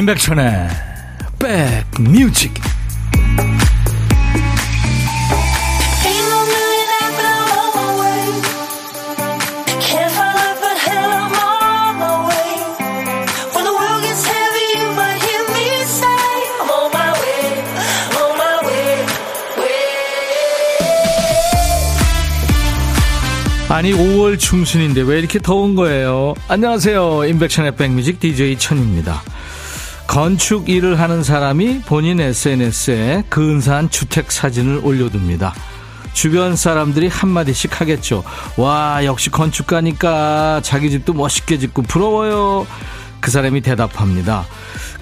임백천의 백뮤직. 아니 5월 중순인데 왜 이렇게 더운 거예요? 안녕하세요. 임백천의 백뮤직 DJ 천입니다 건축 일을 하는 사람이 본인 SNS에 근사한 주택 사진을 올려둡니다. 주변 사람들이 한마디씩 하겠죠. 와, 역시 건축가니까 자기 집도 멋있게 짓고 부러워요. 그 사람이 대답합니다.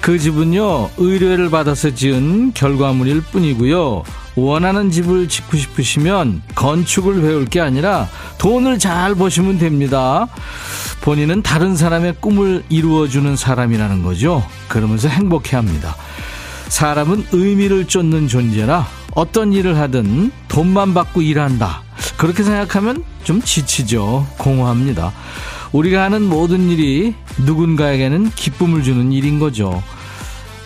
그 집은요, 의뢰를 받아서 지은 결과물일 뿐이고요. 원하는 집을 짓고 싶으시면 건축을 배울 게 아니라 돈을 잘 버시면 됩니다. 본인은 다른 사람의 꿈을 이루어주는 사람이라는 거죠. 그러면서 행복해 합니다. 사람은 의미를 쫓는 존재라 어떤 일을 하든 돈만 받고 일한다. 그렇게 생각하면 좀 지치죠. 공허합니다. 우리가 하는 모든 일이 누군가에게는 기쁨을 주는 일인 거죠.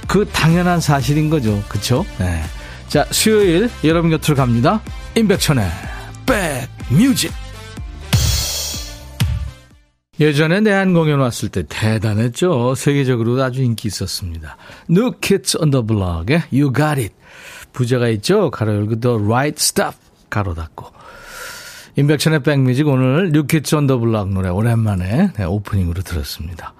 그 당연한 사실인 거죠. 그쵸? 네. 자, 수요일 여러분 곁으로 갑니다. 임백천의 백 뮤직. 예전에 내한 공연 왔을 때 대단했죠. 세계적으로 아주 인기 있었습니다. New Kids on the Block의 You Got It. 부제가 있죠. 가로 열고 The Right Stuff. 가로 닫고. 임백천의 백뮤직 오늘 New Kids on the Block 노래 오랜만에 네, 오프닝으로 들었습니다.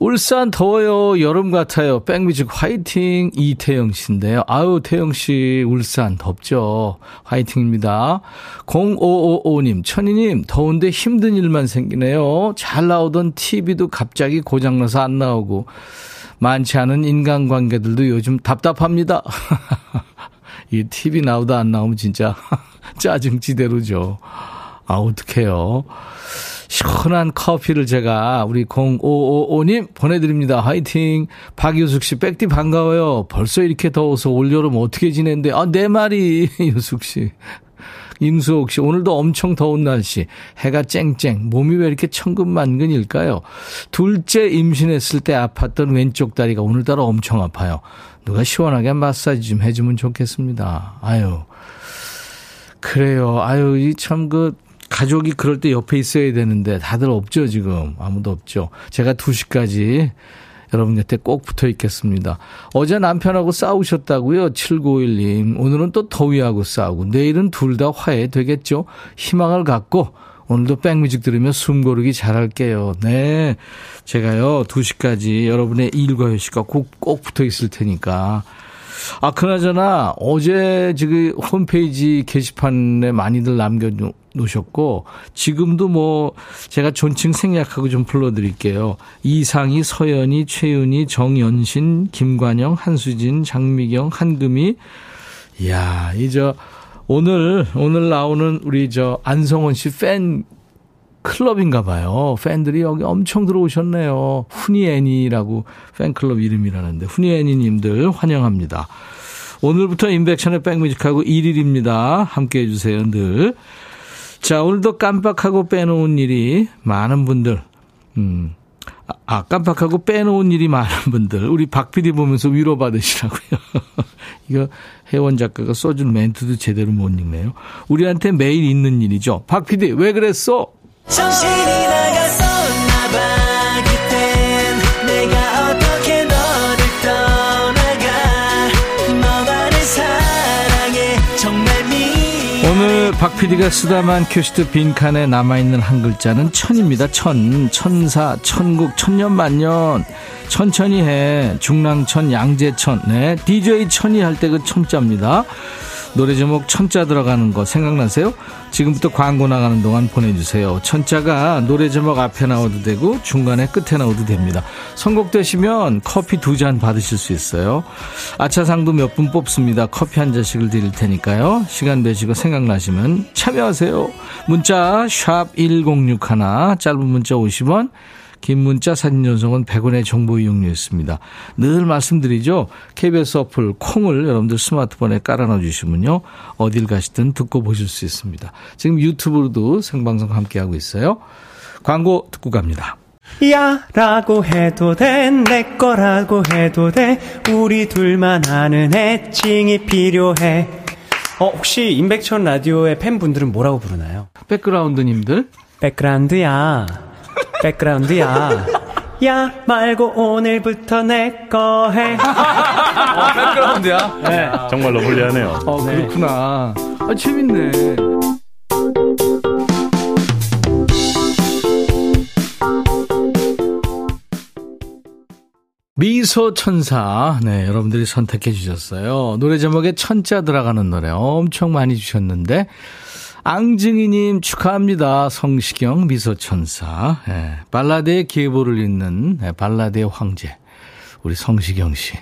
울산 더워요. 여름 같아요. 백뮤직 화이팅. 이태영 씨인데요. 아유, 태영 씨, 울산 덥죠. 화이팅입니다. 0555님, 천희님, 더운데 힘든 일만 생기네요. 잘 나오던 TV도 갑자기 고장나서 안 나오고, 많지 않은 인간관계들도 요즘 답답합니다. 이 TV 나오다 안 나오면 진짜 짜증 지대로죠. 아, 어떡해요. 시원한 커피를 제가 우리 0555님 보내드립니다. 화이팅. 박유숙 씨, 백디 반가워요. 벌써 이렇게 더워서 올여름 어떻게 지낸데? 아, 내 말이, 유숙 씨. 임수옥 씨, 오늘도 엄청 더운 날씨. 해가 쨍쨍. 몸이 왜 이렇게 천근만근일까요? 둘째 임신했을 때 아팠던 왼쪽 다리가 오늘따라 엄청 아파요. 누가 시원하게 마사지 좀 해주면 좋겠습니다. 아유. 그래요. 아유, 이 참 그, 가족이 그럴 때 옆에 있어야 되는데 다들 없죠, 지금. 아무도 없죠. 제가 2시까지 여러분 곁에 꼭 붙어 있겠습니다. 어제 남편하고 싸우셨다고요? 7951님. 오늘은 또 더위하고 싸우고 내일은 둘 다 화해 되겠죠? 희망을 갖고 오늘도 백뮤직 들으며 숨 고르기 잘할게요. 네. 제가요, 2시까지 여러분의 일과 휴식과 꼭, 꼭 붙어 있을 테니까 아, 그나저나 어제 지금 홈페이지 게시판에 많이들 남겨 놓으셨고, 지금도 뭐, 제가 존칭 생략하고 좀 불러드릴게요. 이상희, 서연이, 최윤희, 정연신, 김관영, 한수진, 장미경, 한금희. 이야, 이저, 오늘, 오늘 나오는 우리 저 안성원 씨 팬 클럽인가 봐요. 팬들이 여기 엄청 들어오셨네요. 후니애니라고 팬클럽 이름이라는데 후니애니님들 환영합니다. 오늘부터 인백션의 백뮤직하고 1일입니다. 함께 해 주세요, 늘. 자, 오늘도 깜빡하고 빼놓은 일이 많은 분들, 음, 아, 깜빡하고 빼놓은 일이 많은 분들, 우리 박 PD 보면서 위로받으시라고요. 이거 혜원 작가가 써준 멘트도 제대로 못 읽네요. 우리한테 매일 있는 일이죠. 박 PD, 왜 그랬어? 정신이 나 박 PD가 쓰다만 큐시트 빈칸에 남아있는 한 글자는 천입니다. 천. 천사 천국 천년만년. 천천히 해. 중랑천 양재천. 네 DJ 천이 할 때 그 천자입니다 노래 제목 천자 들어가는 거 생각나세요? 지금부터 광고 나가는 동안 보내주세요. 천자가 노래 제목 앞에 나와도 되고 중간에 끝에 나와도 됩니다. 선곡되시면 커피 두 잔 받으실 수 있어요. 아차상도 몇 분 뽑습니다. 커피 한 잔씩을 드릴 테니까요. 시간 되시고 생각나시면 참여하세요. 문자 1061, 짧은 문자 50원 긴 문자 사진 전송은 100원의 정보 이용료였습니다. 늘 말씀드리죠. KBS 어플 콩을 여러분들 스마트폰에 깔아놔 주시면요. 어딜 가시든 듣고 보실 수 있습니다. 지금 유튜브로도 생방송 함께하고 있어요. 광고 듣고 갑니다. 야 라고 해도 돼 내 거라고 해도 돼 우리 둘만 아는 애칭이 필요해 어 혹시 임백천 라디오의 팬분들은 뭐라고 부르나요? 백그라운드님들 백그라운드야 백그라운드야 야 말고 오늘부터 내 거 해. 어, 백그라운드야? 네. 정말로 불리하네요. 어, 그렇구나. 아, 재밌네. 미소 천사. 네, 여러분들이 선택해 주셨어요. 노래 제목에 천자 들어가는 노래 엄청 많이 주셨는데, 앙증이님 축하합니다. 성시경 미소천사. 네, 발라드의 계보를 잇는 네, 발라드의 황제. 우리 성시경 씨.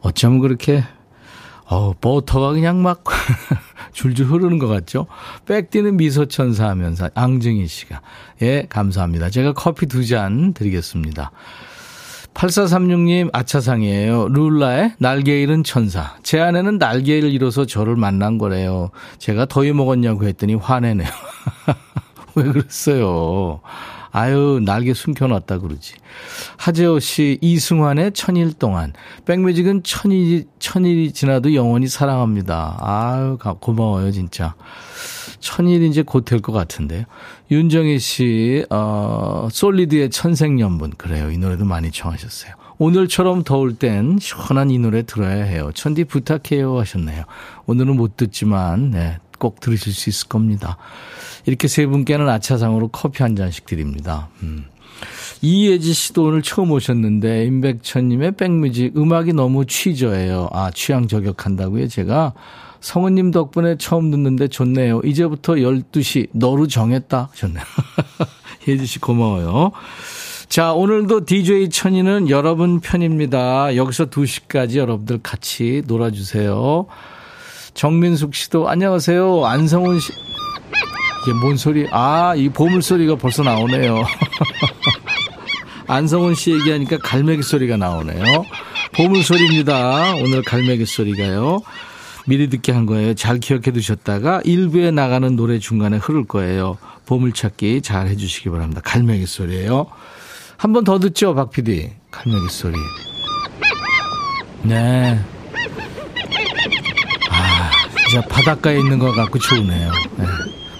어쩜 그렇게, 어 버터가 그냥 막 줄줄 흐르는 것 같죠? 빽뛰는 미소천사 하면서 앙증이 씨가. 예, 감사합니다. 제가 커피 두 잔 드리겠습니다. 8436님 아차상이에요. 룰라의 날개 잃은 천사. 제 아내는 날개를 잃어서 저를 만난 거래요. 제가 더위 먹었냐고 했더니 화내네요. 왜 그랬어요? 아유, 날개 숨겨놨다 그러지. 하재호 씨, 이승환의 천일 동안. 백뮤직은 천일, 천일이 지나도 영원히 사랑합니다. 아유, 고마워요, 진짜. 천일 이제 곧 될 것 같은데요. 윤정희 씨, 어, 솔리드의 천생연분. 그래요. 이 노래도 많이 청하셨어요. 오늘처럼 더울 땐 시원한 이 노래 들어야 해요. 천디 부탁해요 하셨네요. 오늘은 못 듣지만, 네, 꼭 들으실 수 있을 겁니다. 이렇게 세 분께는 아차상으로 커피 한 잔씩 드립니다. 음. 이예지 씨도 오늘 처음 오셨는데, 임백천님의 백뮤직, 음악이 너무 취저예요. 아, 취향 저격한다고요, 제가? 성우님 덕분에 처음 듣는데 좋네요. 이제부터 12시 너로 정했다 하셨네요. 혜지 씨 고마워요. 자, 오늘도 DJ 천이는 여러분 편입니다. 여기서 2시까지 여러분들 같이 놀아주세요. 정민숙 씨도 안녕하세요. 안성훈 씨. 이게 뭔 소리? 아, 이 보물 소리가 벌써 나오네요. 안성훈 씨 얘기하니까 갈매기 소리가 나오네요. 보물 소리입니다. 오늘 갈매기 소리가요. 미리 듣게 한 거예요. 잘 기억해 두셨다가 일부에 나가는 노래 중간에 흐를 거예요. 보물찾기 잘 해주시기 바랍니다. 갈매기 소리예요. 한 번 더 듣죠, 박 PD. 갈매기 소리. 네. 아, 진짜 바닷가에 있는 것 같고 좋으네요. 네.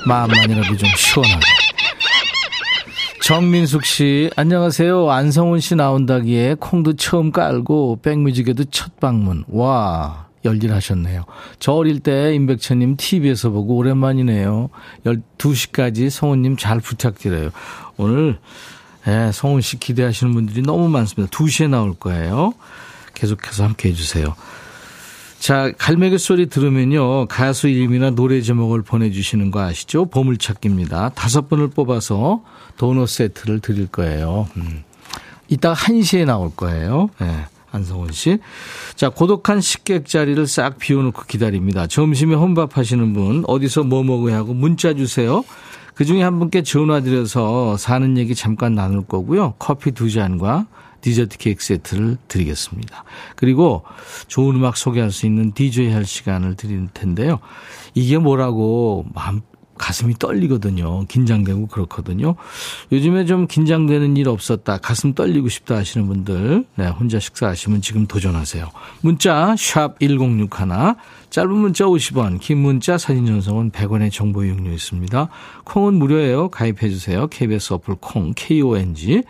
마음만이라도 좀 시원하게. 정민숙 씨, 안녕하세요. 안성훈 씨 나온다기에 콩도 처음 깔고 백뮤직에도 첫 방문. 와, 열일하셨네요. 저 어릴 때 임백천님 TV에서 보고 오랜만이네요. 12시까지 성훈님 잘 부탁드려요. 오늘 예, 성훈 씨 기대하시는 분들이 너무 많습니다. 2시에 나올 거예요. 계속해서 함께 해주세요. 자, 갈매기 소리 들으면요. 가수 이름이나 노래 제목을 보내주시는 거 아시죠? 보물찾기입니다. 다섯 분을 뽑아서 도넛 세트를 드릴 거예요. 음. 이따 1시에 나올 거예요. 네. 안성훈 씨. 자, 고독한 식객 자리를 싹 비워놓고 기다립니다. 점심에 혼밥 하시는 분, 어디서 뭐 먹어야 하고 문자 주세요. 그 중에 한 분께 전화 드려서 사는 얘기 잠깐 나눌 거고요. 커피 두 잔과 디저트 케이크 세트를 드리겠습니다. 그리고 좋은 음악 소개할 수 있는 DJ 할 시간을 드릴 텐데요. 이게 뭐라고 마음 가슴이 떨리거든요. 긴장되고 그렇거든요. 요즘에 좀 긴장되는 일 없었다. 가슴 떨리고 싶다 하시는 분들, 네, 혼자 식사하시면 지금 도전하세요. 문자, 샵 1061, 짧은 문자 50원, 긴 문자 사진 전송은 100원의 정보 이용료 있습니다. 콩은 무료예요. 가입해 주세요. KBS 어플 콩, KONG.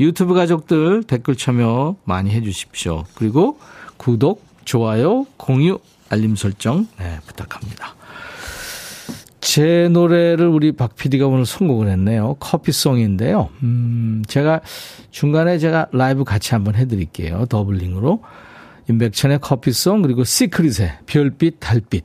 유튜브 가족들 댓글 참여 많이 해 주십시오. 그리고 구독, 좋아요, 공유, 알림 설정, 네, 부탁합니다. 제 노래를 우리 박 PD가 오늘 선곡을 했네요. 커피송인데요. 음, 제가 중간에 제가 라이브 같이 한번 해드릴게요. 더블링으로. 임백천의 커피송, 그리고 시크릿의 별빛, 달빛.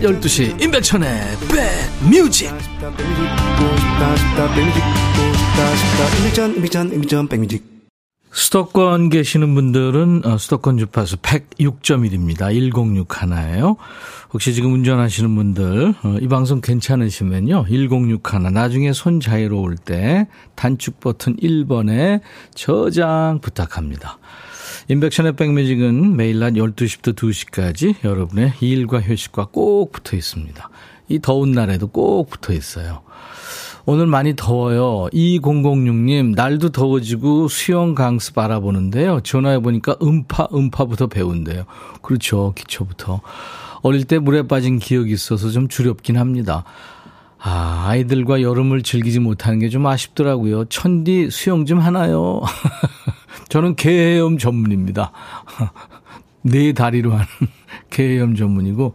12시 임백천의 백뮤직 수도권 계시는 분들은 어, 수도권 주파수 106.1입니다. 106 하나예요. 혹시 지금 운전하시는 분들 어, 이 방송 괜찮으시면요. 106 하나 나중에 손 자유로울 때 단축 버튼 1번에 저장 부탁합니다. 인백션의 백뮤직은 매일 낮 12시부터 2시까지 여러분의 일과 휴식과 꼭 붙어 있습니다. 이 더운 날에도 꼭 붙어 있어요. 오늘 많이 더워요. 2006님, 날도 더워지고 수영 강습 알아보는데요. 전화해보니까 음파, 음파부터 배운대요. 그렇죠. 기초부터. 어릴 때 물에 빠진 기억이 있어서 좀 두렵긴 합니다. 아, 아이들과 여름을 즐기지 못하는 게 좀 아쉽더라고요. 천디 수영 좀 하나요? 저는 개헤엄 전문입니다. 네 다리로 하는 개헤엄 전문이고,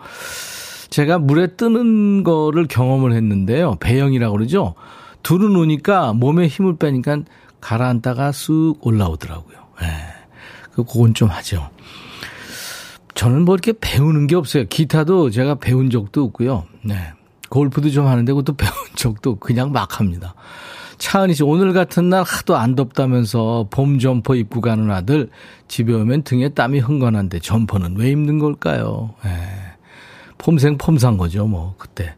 제가 물에 뜨는 거를 경험을 했는데요. 배영이라고 그러죠. 두루 놓으니까 몸에 힘을 빼니까 가라앉다가 쑥 올라오더라고요. 예. 네. 그건 좀 하죠. 저는 뭐 이렇게 배우는 게 없어요. 기타도 제가 배운 적도 없고요. 네. 골프도 좀 하는데 그것도 배운 적도 그냥 막 합니다. 차은희 씨, 오늘 같은 날 하도 안 덥다면서 봄 점퍼 입고 가는 아들, 집에 오면 등에 땀이 흥건한데 점퍼는 왜 입는 걸까요? 예. 폼생 폼산 거죠, 뭐, 그때.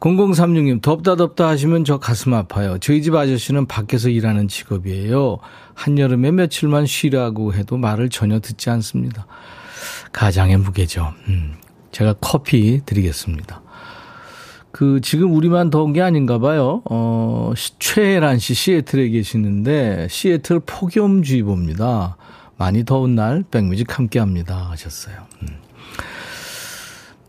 0036님, 덥다 덥다 하시면 저 가슴 아파요. 저희 집 아저씨는 밖에서 일하는 직업이에요. 한여름에 며칠만 쉬라고 해도 말을 전혀 듣지 않습니다. 가장의 무게죠. 음, 제가 커피 드리겠습니다. 그, 지금 우리만 더운 게 아닌가 봐요. 어, 최혜란 씨 시애틀에 계시는데, 시애틀 폭염주의보입니다. 많이 더운 날, 백뮤직 함께 합니다. 하셨어요. 음.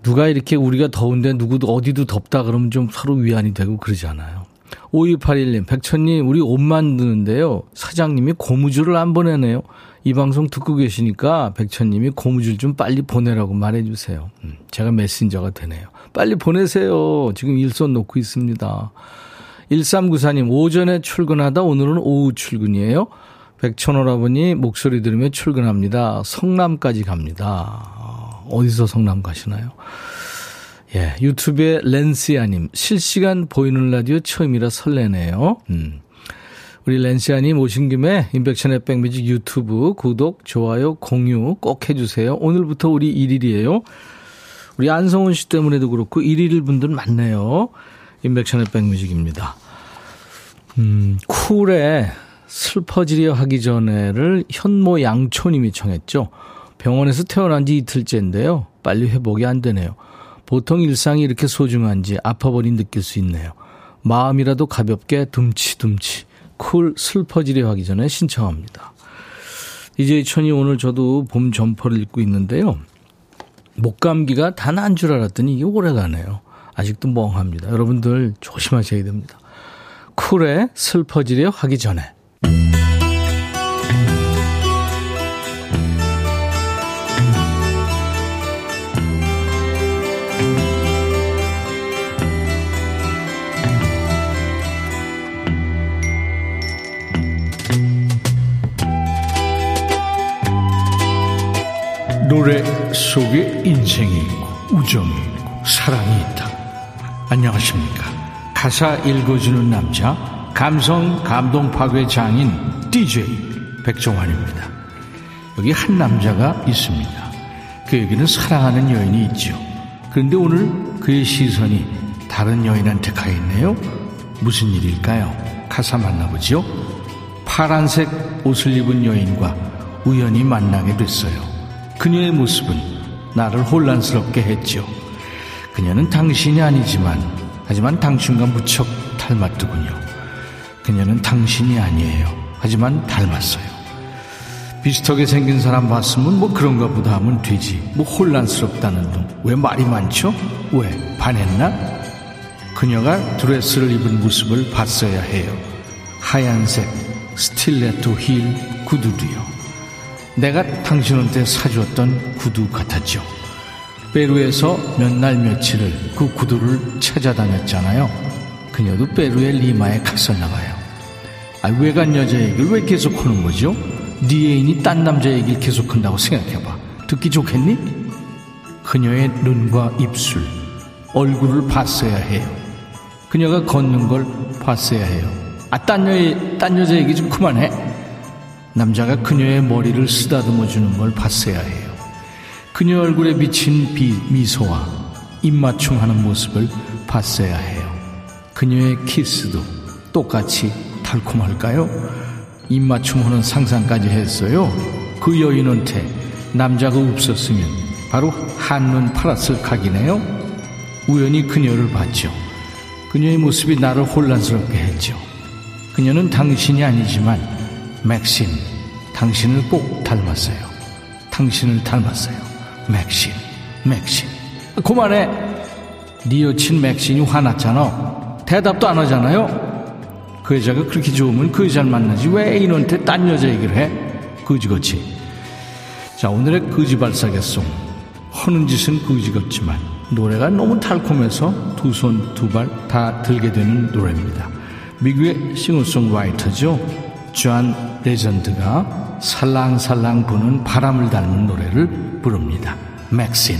누가 이렇게 우리가 더운데 누구도 어디도 덥다 그러면 좀 서로 위안이 되고 그러잖아요. 5281님, 백천님, 우리 옷 만드는데요. 사장님이 고무줄을 안 보내네요. 이 방송 듣고 계시니까 백천님이 고무줄 좀 빨리 보내라고 말해주세요. 음, 제가 메신저가 되네요. 빨리 보내세요. 지금 일손 놓고 있습니다. 1394님, 오전에 출근하다 오늘은 오후 출근이에요. 백천오라버니 목소리 들으며 출근합니다. 성남까지 갑니다. 어디서 성남 가시나요? 예, 유튜브에 렌시아님, 실시간 보이는 라디오 처음이라 설레네요. 음. 우리 렌시아님 오신 김에 인백션의 백뮤직 유튜브 구독, 좋아요, 공유 꼭 해주세요. 오늘부터 우리 1일이에요. 우리 안성훈 씨 때문에도 그렇고 1일 분들 많네요. 임백천의 백뮤직입니다. 음, 쿨에 슬퍼지려 하기 전에를 현모 양초님이 청했죠. 병원에서 태어난 지 이틀째인데요. 빨리 회복이 안 되네요. 보통 일상이 이렇게 소중한지 아파보니 느낄 수 있네요. 마음이라도 가볍게 둠치둠치 쿨 슬퍼지려 하기 전에 신청합니다. 이제 천이 오늘 저도 봄 점퍼를 입고 있는데요. 목감기가 다난줄 알았더니 이게 오래가네요. 아직도 멍합니다. 여러분들 조심하셔야 됩니다. 쿨에 슬퍼지려 하기 전에 노래 속에 인생이 있고 우정이 있고 사랑이 있다. 안녕하십니까. 가사 읽어주는 남자 감성 감동 파괴 장인 DJ 백종환입니다. 여기 한 남자가 있습니다. 그에게는 사랑하는 여인이 있죠. 그런데 오늘 그의 시선이 다른 여인한테 가 있네요. 무슨 일일까요? 가사 만나보죠. 파란색 옷을 입은 여인과 우연히 만나게 됐어요. 그녀의 모습은 나를 혼란스럽게 했죠. 그녀는 당신이 아니지만, 하지만 당신과 무척 닮았더군요. 그녀는 당신이 아니에요. 하지만 닮았어요. 비슷하게 생긴 사람 봤으면 뭐 그런가 보다 하면 되지. 뭐 혼란스럽다는 둥. 왜 말이 많죠? 왜? 반했나? 그녀가 드레스를 입은 모습을 봤어야 해요. 하얀색 스틸레토 힐 구두도요. 내가 당신한테 사주었던 구두 같았죠. 페루에서 몇 날 며칠을 그 구두를 찾아다녔잖아요. 그녀도 페루의 리마에 갔었나 봐요. 아, 외간 여자 얘기를 왜 계속 하는 거죠? 네 애인이 딴 남자 얘기를 계속 한다고 생각해봐. 듣기 좋겠니? 그녀의 눈과 입술, 얼굴을 봤어야 해요. 그녀가 걷는 걸 봤어야 해요. 아, 딴, 여, 딴 여자 얘기 좀 그만해. 남자가 그녀의 머리를 쓰다듬어 주는 걸 봤어야 해요. 그녀 얼굴에 비친 비, 미소와 입맞춤 하는 모습을 봤어야 해요. 그녀의 키스도 똑같이 달콤할까요? 입맞춤하는 상상까지 했어요. 그 여인한테 남자가 없었으면 바로 한눈 팔았을 각이네요. 우연히 그녀를 봤죠. 그녀의 모습이 나를 혼란스럽게 했죠. 그녀는 당신이 아니지만 맥신, 당신을 꼭 닮았어요. 당신을 닮았어요. 맥신, 맥신. 그만해. 네 여친 맥신이 화났잖아. 대답도 안 하잖아요. 그 여자가 그렇게 좋으면 그 여자를 만나지 왜 이놈한테 딴 여자 얘기를 해? 그지같이. 자 오늘의 거지발싸개 song 하는 짓은 거지 같지만 노래가 너무 달콤해서 두 손 두 발 다 들게 되는 노래입니다. 미국의 싱어송라이터죠. 존 레전드가 살랑살랑 부는 바람을 닮은 노래를 부릅니다. 맥신.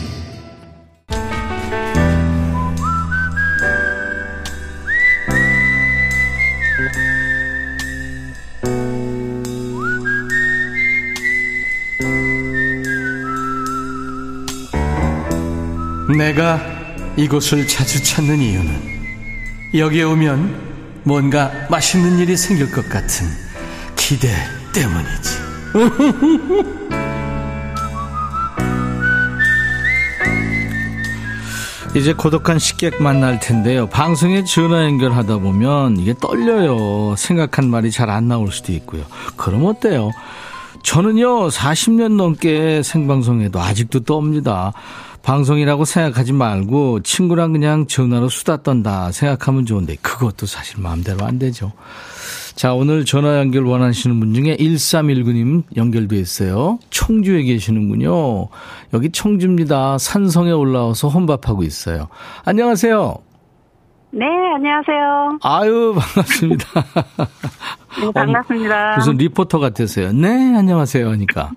내가 이곳을 자주 찾는 이유는 여기에 오면 뭔가 맛있는 일이 생길 것 같은 기대 때문이지. 이제 고독한 식객 만날 텐데요. 방송에 전화 연결하다 보면 이게 떨려요. 생각한 말이 잘 안 나올 수도 있고요. 그럼 어때요? 저는요, 40년 넘게 생방송에도 아직도 떱니다. 방송이라고 생각하지 말고 친구랑 그냥 전화로 수다 떤다 생각하면 좋은데 그것도 사실 마음대로 안 되죠. 자, 오늘 전화 연결 원하시는 분 중에 1319님 연결돼 있어요. 청주에 계시는군요. 여기 청주입니다. 산성에 올라와서 혼밥하고 있어요. 안녕하세요. 네, 안녕하세요. 아유, 반갑습니다. 네, 반갑습니다. 어, 무슨 리포터 같으세요. 네, 안녕하세요. 하니까.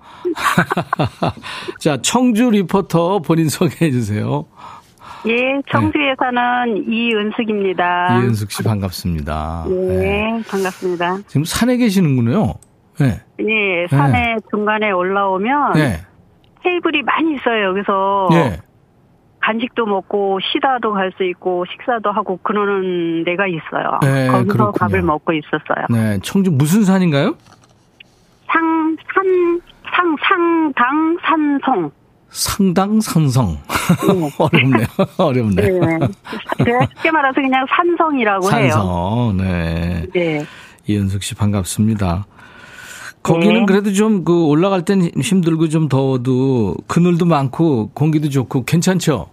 자, 청주 리포터 본인 소개해 주세요. 예, 청주에 사는 이은숙입니다. 이은숙 씨 반갑습니다. 네, 네. 반갑습니다. 지금 산에 계시는군요. 네. 예, 산에 네. 중간에 올라오면 네. 테이블이 많이 있어요. 여기서 네. 간식도 먹고 쉬다도 갈 수 있고 식사도 하고 그러는 데가 있어요. 네, 거기서 그렇군요. 밥을 먹고 있었어요. 네, 청주 무슨 산인가요? 상, 산, 상, 상당, 산성. 상당 산성. 네. 어렵네요. 어렵네요. 네. 제가 쉽게 말해서 그냥 산성이라고 산성, 해요. 산성, 네. 네. 이현숙 씨 반갑습니다. 거기는 네. 그래도 좀 그 올라갈 땐 힘들고 좀 더워도 그늘도 많고 공기도 좋고 괜찮죠?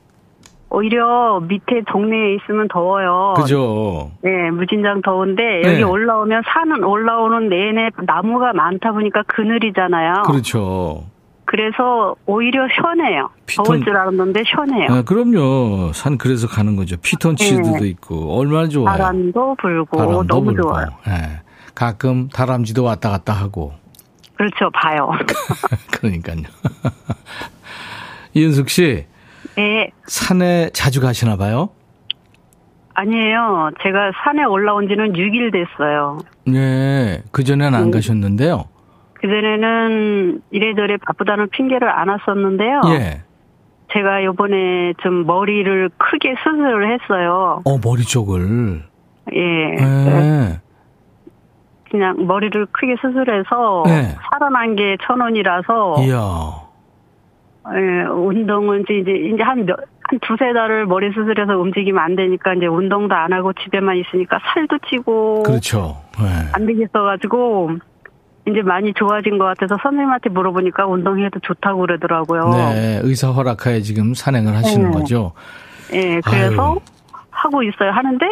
오히려 밑에 동네에 있으면 더워요. 그죠. 네, 무진장 더운데 여기 네. 올라오면 산은 올라오는 내내 나무가 많다 보니까 그늘이잖아요. 그렇죠. 그래서 오히려 시원해요. 피톤... 더울 줄 알았는데 시원해요. 아, 그럼요. 산 그래서 가는 거죠. 피톤치드도 네. 있고 얼마나 좋아요. 바람도 불고 바람도 너무 불고. 좋아요. 네. 가끔 다람쥐도 왔다 갔다 하고. 그렇죠. 봐요. 그러니까요. 이은숙 씨. 네. 산에 자주 가시나 봐요? 아니에요. 제가 산에 올라온 지는 6일 됐어요. 네. 그전에는 안 음. 가셨는데요. 그전에는 이래저래 바쁘다는 핑계를 안 왔었는데요. 예. 제가 요번에 좀 머리를 크게 수술을 했어요. 어, 머리 쪽을. 예. 예. 그냥 머리를 크게 수술해서 네. 살아난 게 천 원이라서. 이야. 예, 운동은 이제 이제 한 몇, 한 두세 달을 머리 수술해서 움직이면 안 되니까 이제 운동도 안 하고 집에만 있으니까 살도 찌고. 그렇죠. 네. 안 되겠어 가지고 이제 많이 좋아진 것 같아서 선생님한테 물어보니까 운동해도 좋다고 그러더라고요. 네, 의사 허락하에 지금 산행을 하시는 네. 거죠. 네, 그래서 아유. 하고 있어요. 하는데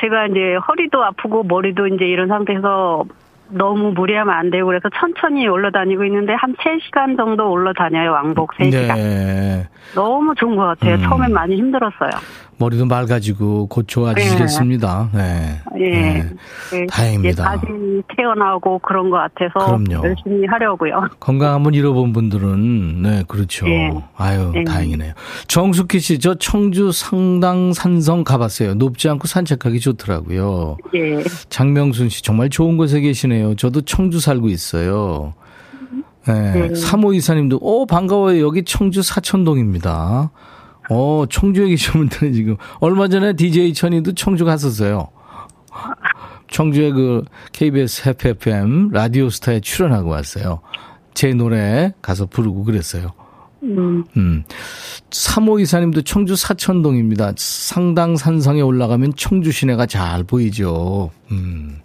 제가 이제 허리도 아프고 머리도 이제 이런 상태에서 너무 무리하면 안 되고 그래서 천천히 올라다니고 있는데 한 3시간 정도 올라다녀요. 왕복 3시간. 네. 너무 좋은 것 같아요. 음. 처음엔 많이 힘들었어요. 머리도 맑아지고 곧 좋아지시겠습니다. 네. 네. 네. 네. 다행입니다. 다시 태어나고 그런 것 같아서 그럼요. 열심히 하려고요. 건강 한번 잃어본 분들은 네 그렇죠. 네. 아유 네. 다행이네요. 정숙희 씨 저 청주 상당 산성 가봤어요. 높지 않고 산책하기 좋더라고요. 네. 장명순 씨 정말 좋은 곳에 계시네요. 저도 청주 살고 있어요. 네. 네. 3호 이사님도 오 반가워요. 여기 청주 사천동입니다. 어, 청주에 계신 분들은 지금 얼마 전에 DJ 천이도 청주 갔었어요. 청주에 그 KBS 해피 FM 라디오 스타에 출연하고 왔어요. 제 노래 가서 부르고 그랬어요. 음. 음. 3호 이사님도 청주 사천동입니다. 상당 산성에 올라가면 청주 시내가 잘 보이죠. 음.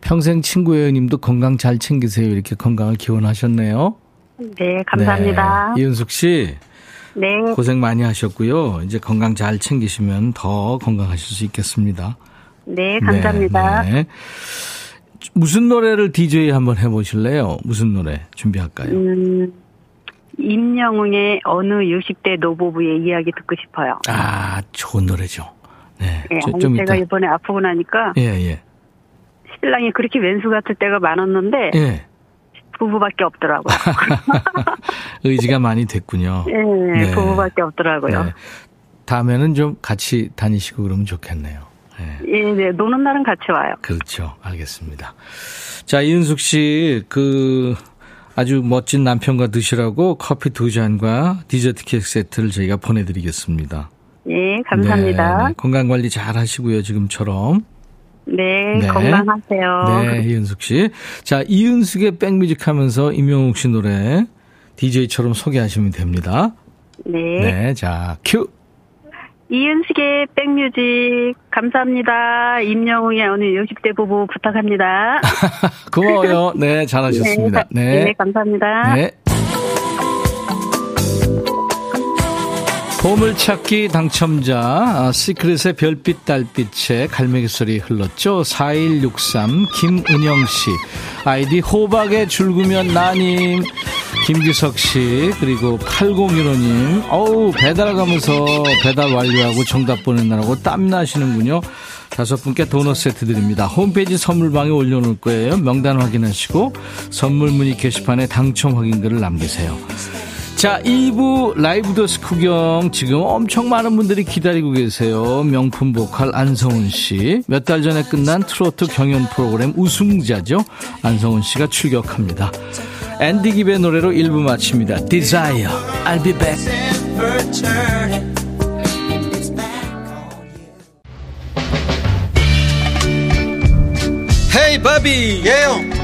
평생 친구예요 님도 건강 잘 챙기세요. 이렇게 건강을 기원하셨네요. 네, 감사합니다. 네. 이은숙 씨. 네. 고생 많이 하셨고요. 이제 건강 잘 챙기시면 더 건강하실 수 있겠습니다. 네, 감사합니다. 네, 네. 무슨 노래를 DJ 한번 해보실래요? 무슨 노래 준비할까요? 음, 임영웅의 어느 60대 노부부의 이야기 듣고 싶어요. 아, 좋은 노래죠. 네. 네 저, 좀 제가 이따. 이번에 아프고 나니까. 예, 예. 신랑이 그렇게 왼수 같을 때가 많았는데. 예. 부부밖에 없더라고요. 의지가 많이 됐군요. 네, 네. 부부밖에 없더라고요. 네. 다음에는 좀 같이 다니시고 그러면 좋겠네요. 네. 예, 네. 노는 날은 같이 와요. 그렇죠. 알겠습니다. 자, 이은숙 씨, 그, 아주 멋진 남편과 드시라고 커피 두 잔과 디저트 케이크 세트를 저희가 보내드리겠습니다. 예, 감사합니다. 네, 네. 건강 관리 잘 하시고요, 지금처럼. 네, 네, 건강하세요. 네, 이은숙 씨. 자, 이은숙의 백뮤직 하면서 임영웅 씨 노래 DJ처럼 소개하시면 됩니다. 네. 네, 자, 큐. 이은숙의 백뮤직 감사합니다. 임영웅의 어느 60대 부부 부탁합니다. 고마워요. 네, 잘하셨습니다. 네, 네. 네 감사합니다. 네. 보물찾기 당첨자 아, 시크릿의 별빛 달빛에 갈매기 소리 흘렀죠. 4163 김은영 씨 아이디 호박에 줄구면 나님 김규석 씨 그리고 8015님 어우 배달 가면서 배달 완료하고 정답 보내느라고 땀나시는군요. 다섯 분께 도넛 세트 드립니다. 홈페이지 선물방에 올려놓을 거예요. 명단 확인하시고 선물 문의 게시판에 당첨 확인글을 남기세요. 자, 2부 라이브 더스 구경 지금 엄청 많은 분들이 기다리고 계세요. 명품 보컬 안성훈 씨. 몇 달 전에 끝난 트로트 경연 프로그램 우승자죠. 안성훈 씨가 출격합니다. 앤디 깁의 노래로 1부 마칩니다. Desire, I'll be back. 헤이 바비 예영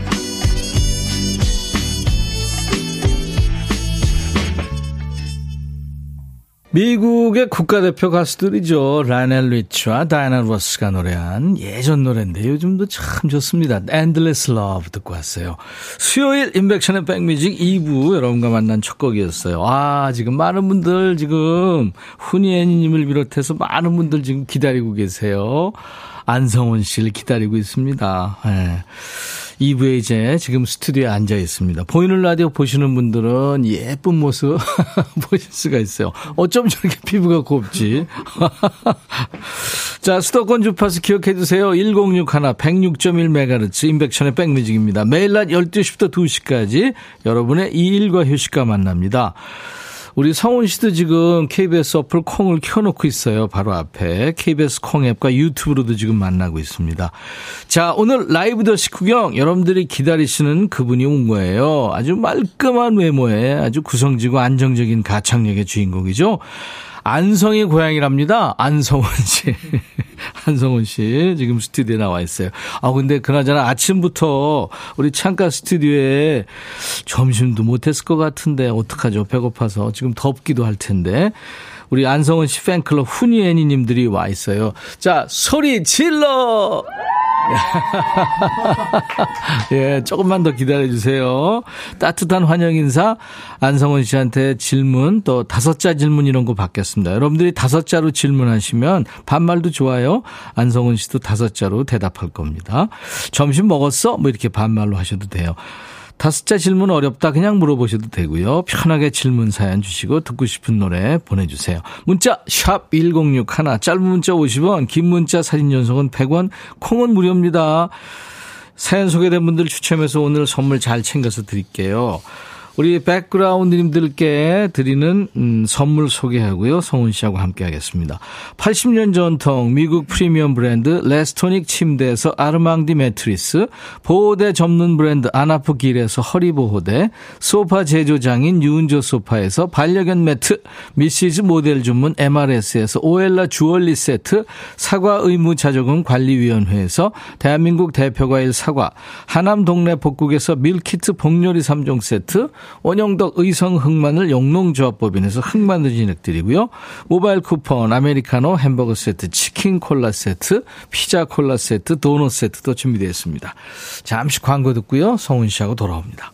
미국의 국가대표 가수들이죠. 라넬 리치와 다이나 로스가 노래한 예전 노래인데 요즘도 참 좋습니다. Endless Love 듣고 왔어요. 수요일 인백션의 백뮤직 2부 여러분과 만난 첫 곡이었어요. 아, 지금 많은 분들 지금 훈이애니님을 비롯해서 많은 분들 지금 기다리고 계세요. 안성훈 씨를 기다리고 있습니다. 네. 2부에 이제 지금 스튜디오에 앉아 있습니다. 보이는 라디오 보시는 분들은 예쁜 모습 보실 수가 있어요. 어쩜 저렇게 피부가 곱지? 자, 수도권 주파수 기억해 주세요. 1061 106.1MHz 인백션의 백뮤직입니다. 매일 낮 12시부터 2시까지 여러분의 이 일과 휴식과 만납니다. 우리 성훈 씨도 지금 KBS 어플 콩을 켜놓고 있어요. 바로 앞에. KBS 콩 앱과 유튜브로도 지금 만나고 있습니다. 자, 오늘 라이브 더 식후경 여러분들이 기다리시는 그분이 온 거예요. 아주 말끔한 외모에 아주 구성지고 안정적인 가창력의 주인공이죠. 안성이 고향이랍니다. 안성원 씨. 한성훈 씨 지금 스튜디오에 나와 있어요. 아 근데 그나저나 아침부터 우리 창가 스튜디오에 점심도 못 했을 것 같은데 어떡하죠? 배고파서 지금 덥기도 할 텐데. 우리 안성훈 씨 팬클럽 훈이 애니님들이 와 있어요. 자 소리 질러. 예, 조금만 더 기다려주세요. 따뜻한 환영 인사, 안성원 씨한테 질문, 또 다섯 자 질문 이런 거 받겠습니다. 여러분들이 다섯 자로 질문하시면 반말도 좋아요. 안성원 씨도 다섯 자로 대답할 겁니다. 점심 먹었어? 뭐 이렇게 반말로 하셔도 돼요. 다섯 자 질문 어렵다 그냥 물어보셔도 되고요. 편하게 질문 사연 주시고 듣고 싶은 노래 보내주세요. 문자 샵 1061, 짧은 문자 50원, 긴 문자 사진 연속은 100원, 콩은 무료입니다. 사연 소개된 분들 추첨해서 오늘 선물 잘 챙겨서 드릴게요. 우리 백그라운드님들께 드리는 음, 선물 소개하고요. 성훈 씨하고 함께 하겠습니다. 80년 전통 미국 프리미엄 브랜드 레스토닉 침대에서 아르망디 매트리스, 보호대 접는 브랜드 아나프 길에서 허리보호대, 소파 제조장인 유은조 소파에서 반려견 매트, 미시즈 모델 주문 MRS에서 오엘라 주얼리 세트, 사과 의무 자조금 관리위원회에서 대한민국 대표과일 사과, 하남 동네 복국에서 밀키트 복요리 3종 세트, 원영덕 의성 흑마늘 영농조합법인에서 흑마늘 진행드리고요. 모바일 쿠폰, 아메리카노 햄버거 세트, 치킨 콜라 세트, 피자 콜라 세트, 도넛 세트도 준비되어 있습니다. 잠시 광고 듣고요. 성훈 씨하고 돌아옵니다.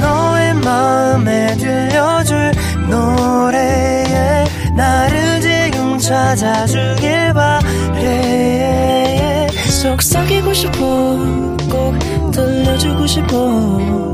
너의 마음에 들려줄 노래에 나를 지금 찾아주길 바래 속삭이고 싶어 꼭 들려주고 싶어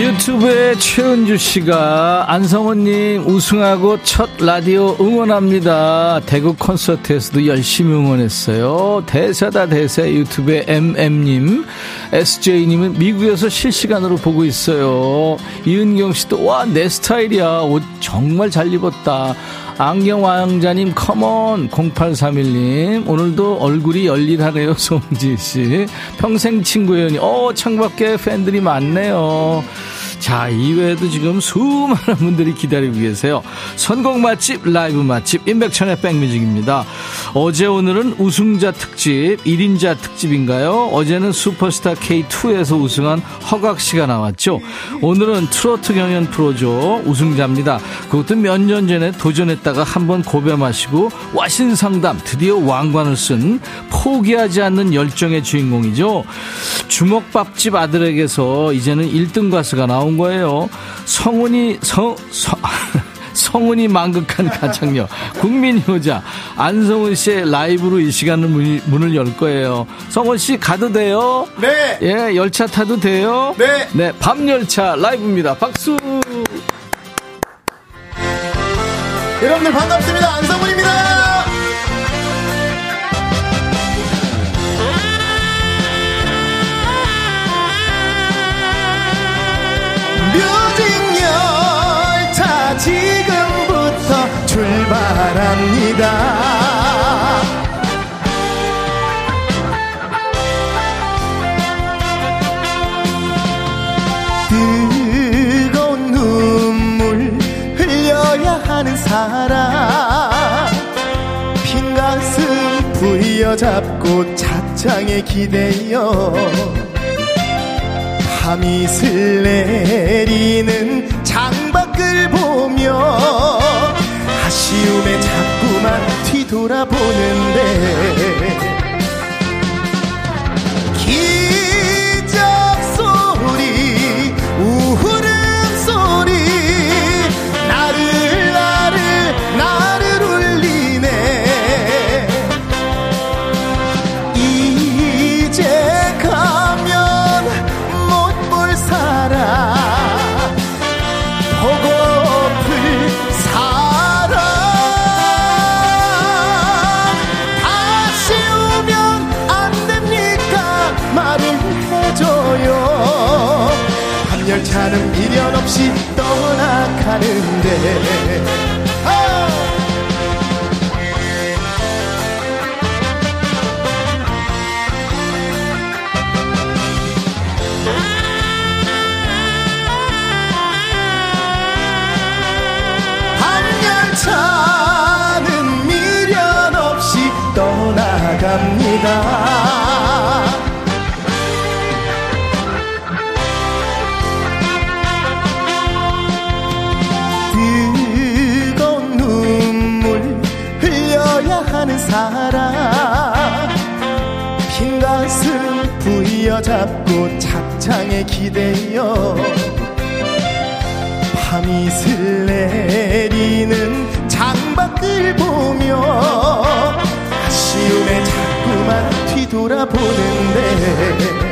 유튜브에 최은주 씨가 안성호님 우승하고 첫 라디오 응원합니다. 대구 콘서트에서도 열심히 응원했어요. 대세다 대세 유튜브에 MM님, SJ님은 미국에서 실시간으로 보고 있어요. 이은경 씨도 와 내 스타일이야. 옷 정말 잘 입었다. 안경 왕자님 컴온 0831님 오늘도 얼굴이 열일하네요 송지 씨 평생 친구예요 어 창밖에 팬들이 많네요 자, 이외에도 지금 수많은 분들이 기다리고 계세요. 선곡 맛집, 라이브 맛집, 인백천의 백뮤직입니다. 어제 오늘은 우승자 특집, 1인자 특집인가요? 어제는 슈퍼스타 K2에서 우승한 허각 씨가 나왔죠. 오늘은 트로트 경연 프로죠. 우승자입니다. 그것도 몇 년 전에 도전했다가 한번 고배 마시고 와신 상담, 드디어 왕관을 쓴 포기하지 않는 열정의 주인공이죠. 주먹밥집 아들에게서 이제는 1등 가수가 나온 거예요. 성훈이 성, 성 성훈이 만극한 가창력 국민 효자 안성훈 씨의 라이브로 이 시간을 문, 문을 열 거예요. 성훈 씨 가도 돼요? 네. 예, 열차 타도 돼요? 네. 네, 밤 열차 라이브입니다. 박수. 여러분들 반갑습니다. 안성훈입니다. 출발합니다. 뜨거운 눈물 흘려야 하는 사람 빈 가슴 부여잡고 차창에 기대어 밤이슬 내리는 창밖을 보며 아쉬움에 자꾸만 뒤돌아보는데 열차는 미련 없이 떠나가는데. 차는 미련 없이 떠나갑니다. 잡고 착장에 기대어 밤이 슬 내리는 창밖을 보며 아쉬움에 자꾸만 뒤돌아보는데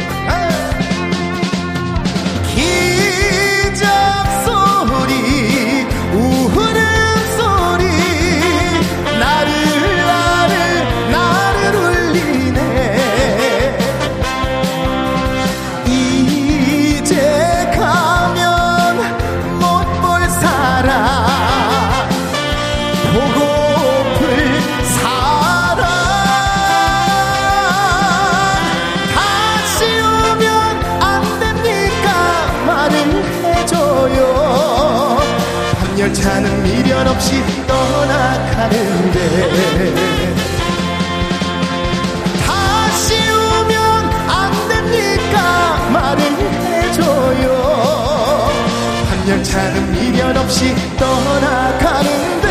한 열차는 미련 없이 떠나가는데.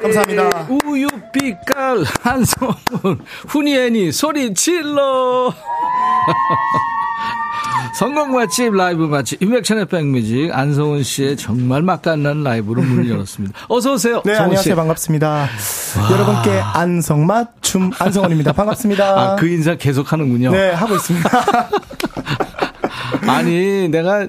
감사합니다. 우유빛깔 한성훈 훈이애니 소리 질러 성공 맛집 라이브 맛집 임백천의 백뮤직 안성훈 씨의 정말 맛깔난 라이브로 문을 열었습니다. 어서 오세요. 네 안녕하세요 씨. 반갑습니다. 와. 여러분께 안성맛 춤 안성훈입니다. 반갑습니다. 아, 그 인사 계속 하는군요. 네 하고 있습니다. 아니 내가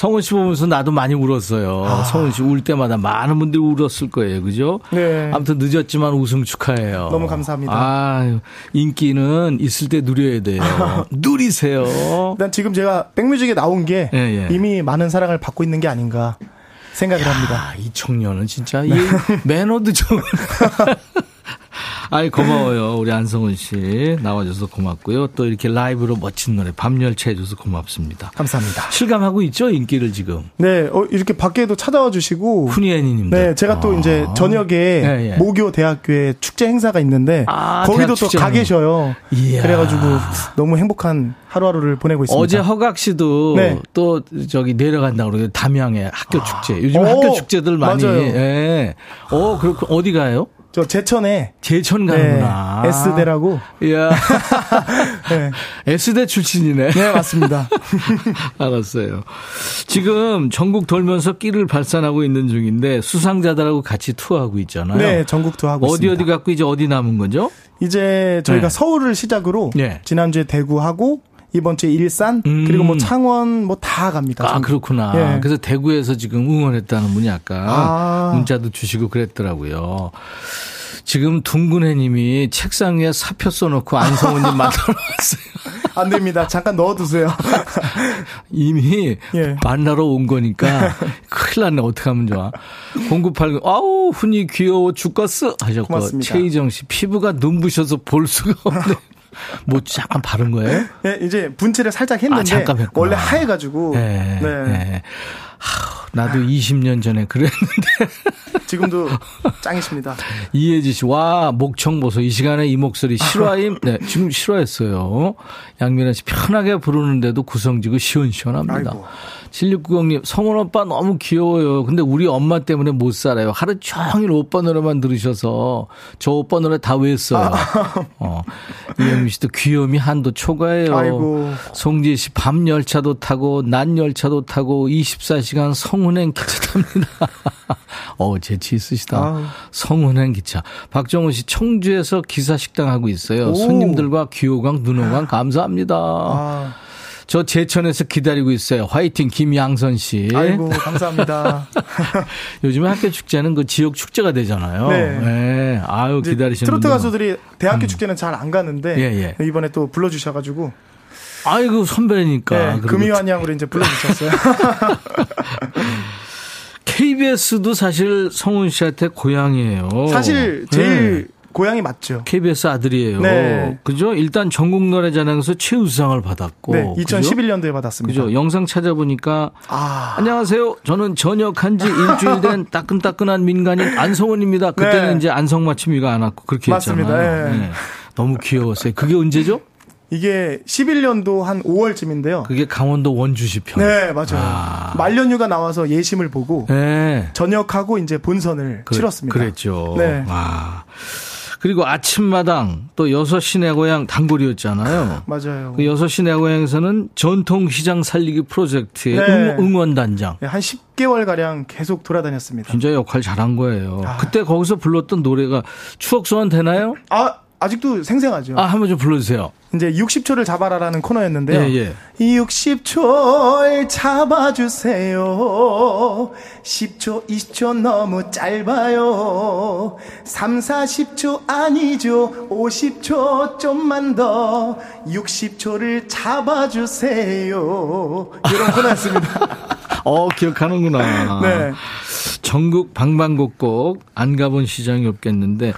성훈 씨 보면서 나도 많이 울었어요. 아. 성훈 씨 울 때마다 많은 분들이 울었을 거예요. 그죠? 네. 아무튼 늦었지만 우승 축하해요. 너무 감사합니다. 아, 인기는 있을 때 누려야 돼요. 누리세요. 난 지금 제가 백뮤직에 나온 게 예, 예. 이미 많은 사랑을 받고 있는 게 아닌가 생각을 야, 합니다. 이 청년은 진짜 이 매너도 좀 아이 고마워요 우리 안성훈 씨 나와줘서 고맙고요 또 이렇게 라이브로 멋진 노래 밤열차 해줘서 고맙습니다 감사합니다 실감하고 있죠 인기를 지금 네 어, 이렇게 밖에도 찾아와 주시고 훈이애니님도 네 제가 또 아. 이제 저녁에 예, 예. 모교 대학교에 축제 행사가 있는데 아, 거기도 또 가 계셔요 이야. 그래가지고 너무 행복한 하루하루를 보내고 있습니다 어제 허각 씨도 네. 또 저기 내려간다 그러고 담양에 학교 축제 요즘 아. 학교 축제들 많이 맞아요. 예. 어 그렇고 어디 가요? 저 제천에 제천 가는구나. 네, S대라고. 이야. 네. S대 출신이네. 네, 맞습니다. 알았어요. 지금 전국 돌면서 끼를 발산하고 있는 중인데 수상자들하고 같이 투어하고 있잖아요. 네, 전국 투어하고 어디 있습니다. 어디 어디 갖고 이제 어디 남은 거죠? 이제 저희가 네. 서울을 시작으로 네. 지난주에 대구하고 이번 주에 일산 음. 그리고 뭐 창원 뭐 다 갑니다. 아 그렇구나. 예. 그래서 대구에서 지금 응원했다는 분이 아까 아. 문자도 주시고 그랬더라고요. 지금 둥근해님이 책상 위에 사표 써놓고 안성훈님 만나러 왔어요. 안 됩니다. 잠깐 넣어두세요. 이미 예. 만나러 온 거니까 큰일 났네. 어떻게 하면 좋아. 0989 아우 훈이 귀여워 죽겠어 하셨고 고맙습니다. 최희정 씨 피부가 눈부셔서 볼 수가 없네. 뭐 잠깐 바른 거예요? 네, 이제 분칠을 살짝 했는데 아. 원래 하얘가지고. 네. 네. 네. 하, 나도 20년 전에 그랬는데. 지금도 짱이십니다. 이혜지 씨, 와, 목청 보소. 이 시간에 이 목소리 실화임? 네, 지금 실화했어요. 양민아 씨, 편하게 부르는데도 구성지고 시원시원합니다. 아이고. 7690님, 성훈 오빠 너무 귀여워요. 근데 우리 엄마 때문에 못 살아요. 하루 종일 오빠 노래만 들으셔서 저 오빠 노래 다 외웠어요. 아. 어. 이영미 씨도 귀염이 한도 초과해요. 아이고. 송지 씨, 밤 열차도 타고, 낮 열차도 타고, 24시간 성운행 기차 탑니다. 어, 재치 있으시다. 아. 성운행 기차. 박정우 씨, 청주에서 기사 식당 하고 있어요. 오. 손님들과 귀호강, 눈호강 감사합니다. 아. 저 제천에서 기다리고 있어요. 화이팅 김양선 씨. 아이고 감사합니다. 요즘에 학교 축제는 그 지역 축제가 되잖아요. 네. 네. 아유 기다리시는 트로트 가수들이 대학교 음. 축제는 잘 안 가는데 예, 예. 이번에 또 불러주셔가지고. 아이고 선배니까. 네, 금이환양으로 이제 불러주셨어요. KBS도 사실 성훈 씨한테 고향이에요. 사실 제일 네. 고향이 맞죠. KBS 아들이에요. 네. 그죠? 일단 전국 노래자랑에서 최우수상을 받았고. 네, 2011년도에 받았습니다. 그죠? 영상 찾아보니까 아. 안녕하세요. 저는 전역한 지 일주일 된 따끈따끈한 민간인 안성원입니다. 그때는 네. 이제 안성맞춤이가 안 왔고 그렇게 맞습니다. 했잖아요. 네. 네. 너무 귀여웠어요. 그게 언제죠? 이게 11년도 한 5월쯤인데요. 그게 강원도 원주시 편. 네, 맞아요. 아. 말년휴가 나와서 예심을 보고 네. 전역하고 이제 본선을 그, 치렀습니다. 그랬죠. 네. 와. 그리고 아침마당 또 6시 내 고향 단골이었잖아요. 맞아요. 그 6시 내 고향에서는 전통시장 살리기 프로젝트의 네. 응원단장. 네, 한 10개월 가량 계속 돌아다녔습니다. 진짜 역할 잘한 거예요. 아. 그때 거기서 불렀던 노래가 추억 소환 되나요? 아, 아직도 생생하죠. 아, 한번 좀 불러주세요. 이제 60초를 잡아라라는 코너였는데요. 예, 예. 60초를 잡아주세요. 10초, 20초 너무 짧아요. 3, 40초 아니죠. 50초 좀만 더. 60초를 잡아주세요. 이런 코너였습니다. 어, 기억하는구나. 네. 전국 방방곡곡 안 가본 시장이 없겠는데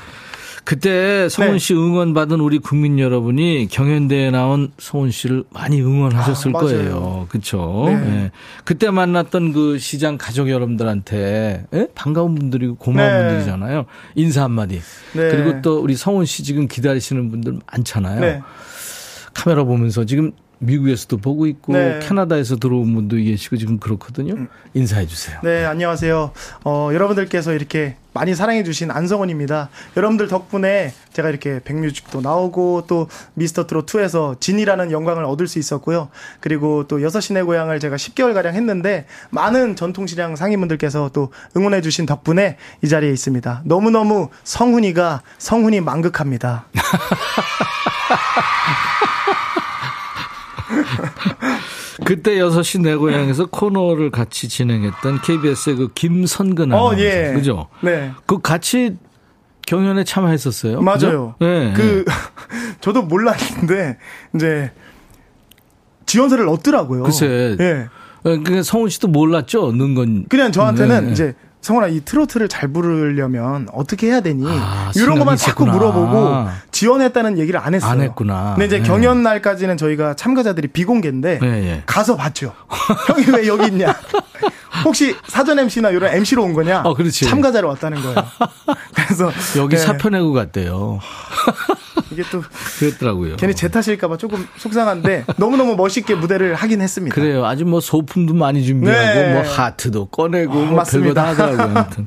그때 성훈 네. 씨 응원 받은 우리 국민 여러분이 경연대회에 나온 성훈 씨를 많이 응원하셨을 아, 거예요. 그렇죠. 네. 네. 그때 만났던 그 시장 가족 여러분들한테 예? 반가운 분들이고 고마운 네. 분들이잖아요. 인사 한마디. 네. 그리고 또 우리 성훈 씨 지금 기다리시는 분들 많잖아요. 네. 카메라 보면서 지금 미국에서도 보고 있고 네. 캐나다에서 들어온 분도 계시고 지금 그렇거든요. 음. 인사해 주세요. 네, 안녕하세요. 어, 여러분들께서 이렇게 많이 사랑해 주신 안성원입니다. 여러분들 덕분에 제가 이렇게 백뮤직도 나오고 또 미스터 트롯 2에서 진이라는 영광을 얻을 수 있었고요. 그리고 또 여섯 시내 고향을 제가 10개월 가량 했는데 많은 전통시장 상인분들께서 또 응원해 주신 덕분에 이 자리에 있습니다. 너무너무 성훈이가 성훈이 만극합니다. 그때 6시 내 고향에서 코너를 같이 진행했던 KBS의 그 김선근 아나운서. 어, 예. 그죠? 네. 그 같이 경연에 참여했었어요. 맞아요. 네. 그, 저도 몰랐는데, 이제, 지원서를 얻더라고요. 글쎄. 예. 그러니까 성훈 씨도 몰랐죠? 넣은 건. 그냥 저한테는 네. 이제 성훈아 이 트로트를 잘 부르려면 어떻게 해야 되니? 아, 이런 것만 자꾸 물어보고 지원했다는 얘기를 안 했어요. 안 했구나. 근데 이제 네. 경연 날까지는 저희가 참가자들이 비공개인데 네, 네. 가서 봤죠. 형이 왜 여기 있냐? 혹시 사전 MC나 이런 MC로 온 거냐? 어, 그렇지. 참가자로 왔다는 거예요. 그래서 여기 네. 사표 내고 갔대요. 이게 또 그랬더라고요. 괜히 제 탓일까봐 조금 속상한데 너무 너무 멋있게 무대를 하긴 했습니다. 그래요. 아주 뭐 소품도 많이 준비하고 네. 뭐 하트도 꺼내고 어, 뭐 별거 다 하더라고요. 아무튼.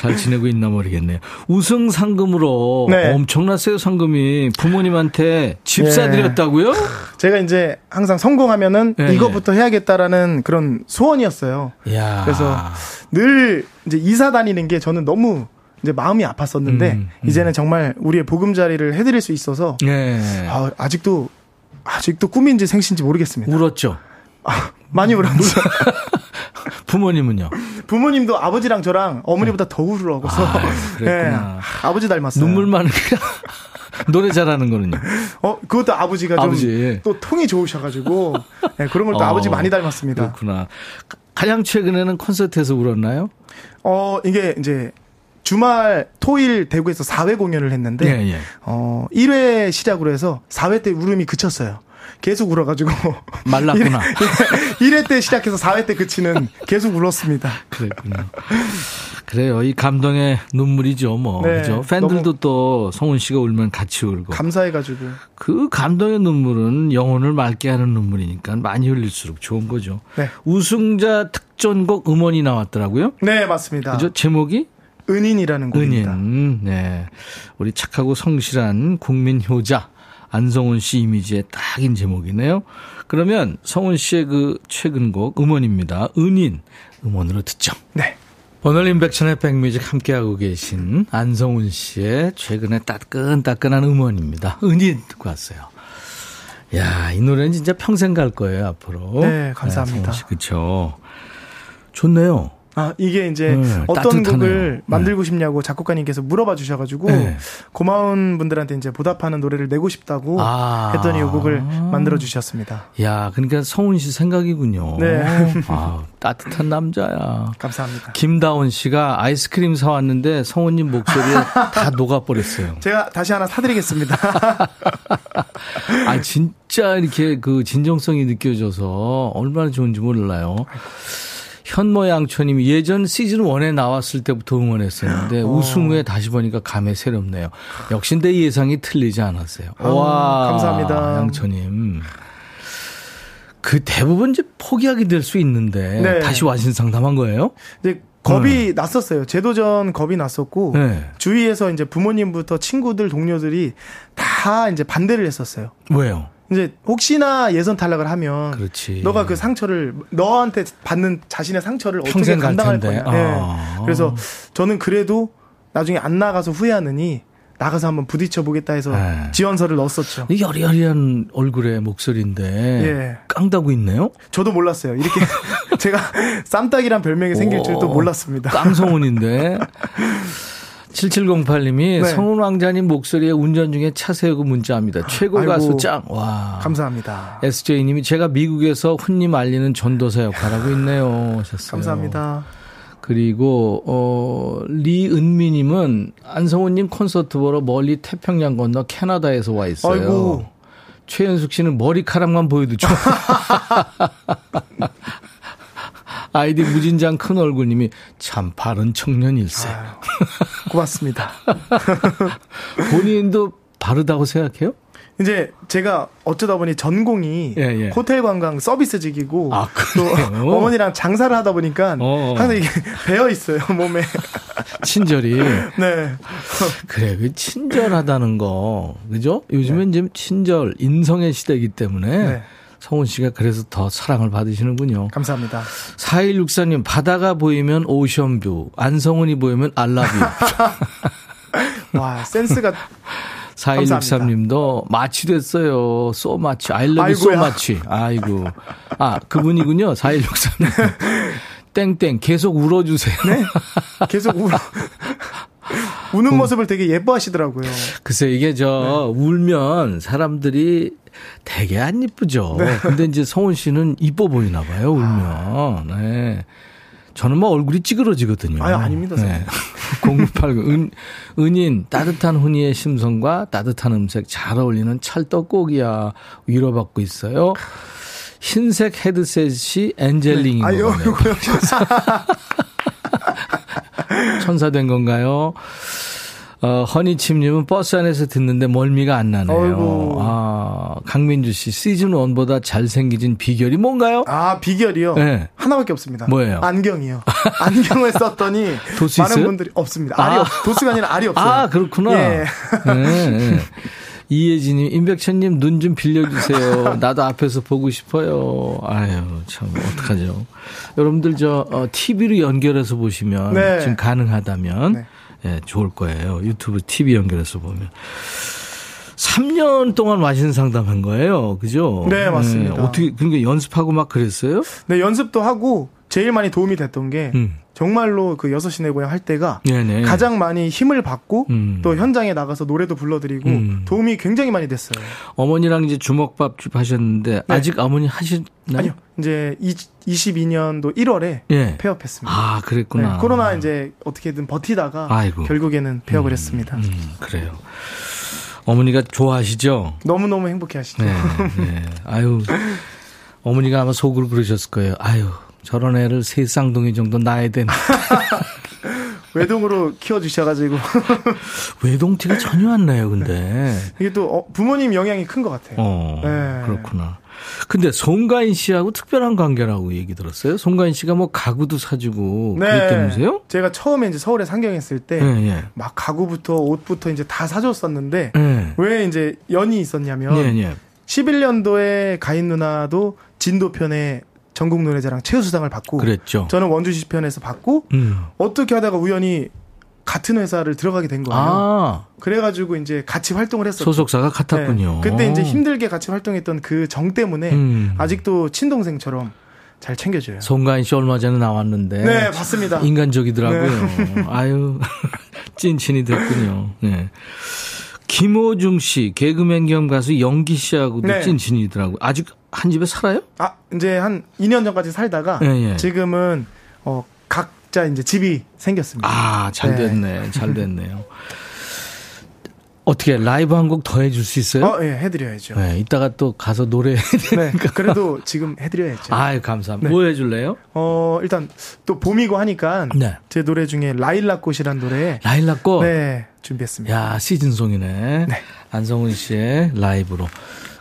잘 지내고 있나 모르겠네요. 우승 상금으로 네. 엄청났어요 상금이 부모님한테 집 예. 사드렸다고요? 제가 이제 항상 성공하면은 네. 이것부터 해야겠다라는 그런 소원이었어요. 야. 그래서 늘 이제 이사 다니는 게 저는 너무 이제 마음이 아팠었는데 음, 음. 이제는 정말 우리의 보금자리를 해드릴 수 있어서 네. 아, 아직도 아직도 꿈인지 생신지 모르겠습니다. 울었죠. 아, 많이 울었죠. 부모님은요? 부모님도 아버지랑 저랑 어머니보다 더 울으라고서. 아, 네, 아버지 닮았어요. 눈물 많은 게 노래 잘하는 거는요? 어, 그것도 아버지가 아버지. 좀또 통이 좋으셔가지고 네, 그런 걸또 어, 아버지 많이 닮았습니다. 그렇구나. 가장 최근에는 콘서트에서 울었나요? 어, 이게 이제 주말 토일 대구에서 4회 공연을 했는데 예, 예. 어 1회 시작으로 해서 4회 때 울음이 그쳤어요. 계속 울어가지고 말랐구나. 1회 때 시작해서 4회 때 그치는 계속 울었습니다. 그랬군요. 그래요. 이 감동의 눈물이죠, 뭐. 네, 그죠? 팬들도 또 성훈 씨가 울면 같이 울고. 감사해가지고. 그 감동의 눈물은 영혼을 맑게 하는 눈물이니까 많이 흘릴수록 좋은 거죠. 네. 우승자 특전곡 음원이 나왔더라고요. 네, 맞습니다. 그죠? 제목이? 은인이라는 곡입니다. 은인. 네. 우리 착하고 성실한 국민 효자 안성훈 씨 이미지의 딱인 제목이네요. 그러면 성훈 씨의 그 최근 곡 음원입니다. 은인 음원으로 듣죠. 네. 오늘 인백천의 백뮤직 함께하고 계신 안성훈 씨의 최근에 따끈따끈한 음원입니다. 은인 듣고 왔어요. 야, 이 노래는 진짜 평생 갈 거예요, 앞으로. 네, 감사합니다. 네, 그렇죠. 좋네요. 아, 이게 이제 네, 어떤 따뜻하네요. 곡을 네. 만들고 싶냐고 작곡가님께서 물어봐 주셔가지고 네. 고마운 분들한테 이제 보답하는 노래를 내고 싶다고 아. 했더니 이 곡을 만들어 주셨습니다. 야, 그러니까 성훈 씨 생각이군요. 네. 아, 따뜻한 남자야. 감사합니다. 김다운 씨가 아이스크림 사왔는데 성훈님 목소리에 다 녹아버렸어요. 제가 다시 하나 사드리겠습니다. 아, 진짜 이렇게 그 진정성이 느껴져서 얼마나 좋은지 몰라요. 현모양초님이 예전 시즌 1에 나왔을 때부터 응원했었는데 어. 우승 후에 다시 보니까 감회 새롭네요. 역시 내 예상이 틀리지 않았어요. 아, 와 감사합니다. 양초님. 그 대부분 이제 포기하게 될 수 있는데 네. 다시 와신 상담한 거예요? 이제 겁이 네. 났었어요. 제도전 겁이 났었고 네. 주위에서 이제 부모님부터 친구들 동료들이 다 이제 반대를 했었어요. 왜요? 이제 혹시나 예선 탈락을 하면 그렇지. 너가 그 상처를 너한테 받는 자신의 상처를 어떻게 감당할 거냐. 아. 네. 그래서 저는 그래도 나중에 안 나가서 후회하느니 나가서 한번 부딪혀 보겠다 해서 네. 지원서를 넣었었죠. 이 여리여리한 얼굴의 목소리인데 예. 깡다고 있네요. 저도 몰랐어요. 이렇게 제가 쌈딱이란 별명이 생길 줄도 몰랐습니다. 깡성훈인데 7708님이 네. 성훈 왕자님 목소리에 운전 중에 차 세우고 문자합니다. 최고 아이고, 가수 짱. 와. 감사합니다. SJ님이 제가 미국에서 훈님 알리는 전도사 역할하고 있네요. 하셨어요. 감사합니다. 그리고 어 리은미님은 안성훈님 콘서트 보러 멀리 태평양 건너 캐나다에서 와 있어요. 아이고. 최현숙 씨는 머리카락만 보여도 좋아. 아이디 무진장 큰 얼굴님이 참 바른 청년일세. 아유, 고맙습니다. 본인도 바르다고 생각해요? 이제 제가 어쩌다 보니 전공이 예, 예. 호텔 관광 서비스직이고 아, 또 어머니랑 장사를 하다 보니까 어어. 항상 이게 배어 있어요 몸에 친절이 네 그래 그 친절하다는 거 그죠 요즘엔 네. 이제 친절 인성의 시대이기 때문에 네. 성훈 씨가 그래서 더 사랑을 받으시는군요. 감사합니다. 4164님, 바다가 보이면 오션뷰, 안성훈이 보이면 알라뷰. 와, 센스가. 4163님도 마치 됐어요. 소 마치. 아일러브 소 마치. 아이고. 아, 그분이군요. 4163님. 땡땡 계속 울어주세요. 네? 계속 울어. 우는 모습을 되게 예뻐하시더라고요. 글쎄 이게 저 네. 울면 사람들이 되게 안 이쁘죠. 네. 근데 이제 성훈 씨는 이뻐 보이나 봐요, 울면. 네. 저는 뭐 얼굴이 찌그러지거든요. 아, 아닙니다. 네. 0989 은, 은인 따뜻한 훈이의 심성과 따뜻한 음색 잘 어울리는 찰떡곡이야 위로받고 있어요. 흰색 헤드셋이 엔젤링인 네. 거예요. 천사 된 건가요? 어, 허니침님은 버스 안에서 듣는데 멀미가 안 나네요. 어이구. 아, 강민주 씨, 시즌 1보다 잘생기진 비결이 뭔가요? 아, 비결이요? 네. 하나밖에 없습니다. 뭐예요? 안경이요. 안경을 썼더니. 도수 많은 있어요? 분들이 없습니다. 알이 아. 없, 도수가 아니라 알이 없어요. 아, 그렇구나. 예. 네, 네. 이혜진님, 임백천님 눈 좀 빌려주세요. 나도 앞에서 보고 싶어요. 아유, 참, 어떡하죠. 여러분들 저, 어, TV로 연결해서 보시면, 네. 지금 가능하다면, 네. 예, 좋을 거예요. 유튜브 TV 연결해서 보면. 3년 동안 와신 상담한 거예요. 그죠? 네, 맞습니다. 네, 어떻게, 그러니까 연습하고 막 그랬어요? 네, 연습도 하고, 제일 많이 도움이 됐던 게, 음. 정말로 그 여섯 시내 고향 할 때가 네네. 가장 많이 힘을 받고 음. 또 현장에 나가서 노래도 불러드리고 음. 도움이 굉장히 많이 됐어요. 어머니랑 이제 주먹밥집 하셨는데 네. 아직 어머니 하시나요? 아니요. 이제 22년도 1월에 예. 폐업했습니다. 아 그랬구나. 네, 코로나 이제 어떻게든 버티다가 아이고. 결국에는 폐업을 음. 했습니다. 음, 그래요. 어머니가 좋아하시죠? 너무너무 행복해 하시죠. 네, 네. 아유. 어머니가 아마 속으로 그러셨을 거예요. 아유, 저런 애를 세 쌍둥이 정도 낳아야 되나. 외동으로 키워주셔가지고. 외동티가 전혀 안 나요, 근데. 이게 또 어, 부모님 영향이 큰 것 같아요. 어, 네. 그렇구나. 근데 송가인 씨하고 특별한 관계라고 얘기 들었어요? 송가인 씨가 뭐 가구도 사주고 네. 그랬다면서요? 제가 처음에 이제 서울에 상경했을 때막 네, 네. 가구부터 옷부터 이제 다 사줬었는데 네. 왜 이제 연이 있었냐면 11년도에 가인 누나도 진도편에 전국 노래자랑 최우수상을 받고 그랬죠. 저는 원주시 편에서 받고 음. 어떻게 하다가 우연히 같은 회사를 들어가게 된 거예요. 아. 그래가지고 이제 같이 활동을 했었죠. 소속사가 같았군요. 네. 그때 이제 힘들게 같이 활동했던 그 정 때문에 음. 아직도 친동생처럼 잘 챙겨줘요. 송가인 씨 얼마 전에 나왔는데. 네, 봤습니다. 인간적이더라고요. 네. 아유, 찐친이 됐군요. 네. 김호중 씨, 개그맨 겸 가수 영기 씨하고도 네. 찐친이더라고요. 아직 한 집에 살아요? 아, 이제 한 2년 전까지 살다가 네, 지금은 어, 각자 이제 집이 생겼습니다. 아, 잘 네. 됐네. 네. 잘 됐네요. 어떻게 라이브 한 곡 더 해줄 수 있어요? 어, 예, 해드려야죠. 네, 이따가 또 가서 노래 네, 그래도 지금 해드려야죠. 아, 감사합니다. 네. 뭐 해줄래요? 어, 일단 또 봄이고 하니까 네. 제 노래 중에 라일락꽃이란 노래. 라일락꽃? 네, 준비했습니다. 야, 시즌송이네. 네. 안성훈 씨의 라이브로.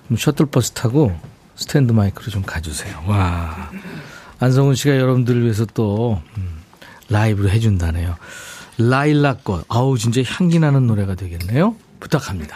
그럼 셔틀버스 타고 스탠드 마이크로 좀 가주세요. 와. 안성훈 씨가 여러분들을 위해서 또 음, 라이브로 해준다네요. 라일락꽃. 아우, 진짜 향기 나는 노래가 되겠네요. 부탁합니다.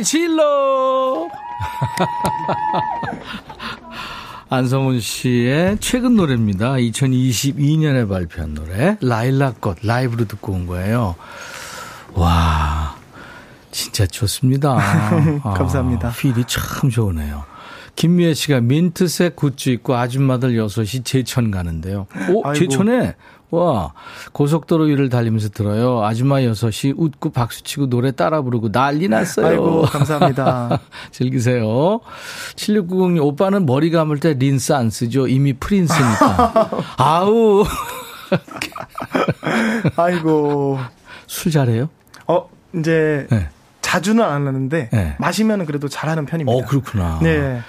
안성훈 씨의 최근 노래입니다. 2022년에 발표한 노래 라일락꽃 라이브로 듣고 온 거예요. 와 진짜 좋습니다. 감사합니다. 아, 필이 참 좋으네요. 김미애 씨가 민트색 굿즈 입고 아줌마들 여섯이 제천 가는데요. 오, 아이고. 제천에 와, 고속도로 위를 달리면서 들어요. 아줌마 여섯이 웃고 박수치고 노래 따라 부르고 난리 났어요. 아이고, 감사합니다. 즐기세요. 7690님, 오빠는 머리 감을 때 린스 안 쓰죠? 이미 프린스니까. 아우. 아이고. 술 잘해요? 어, 이제 네. 자주는 안 하는데 네. 마시면 그래도 잘하는 편입니다. 어, 그렇구나. 네.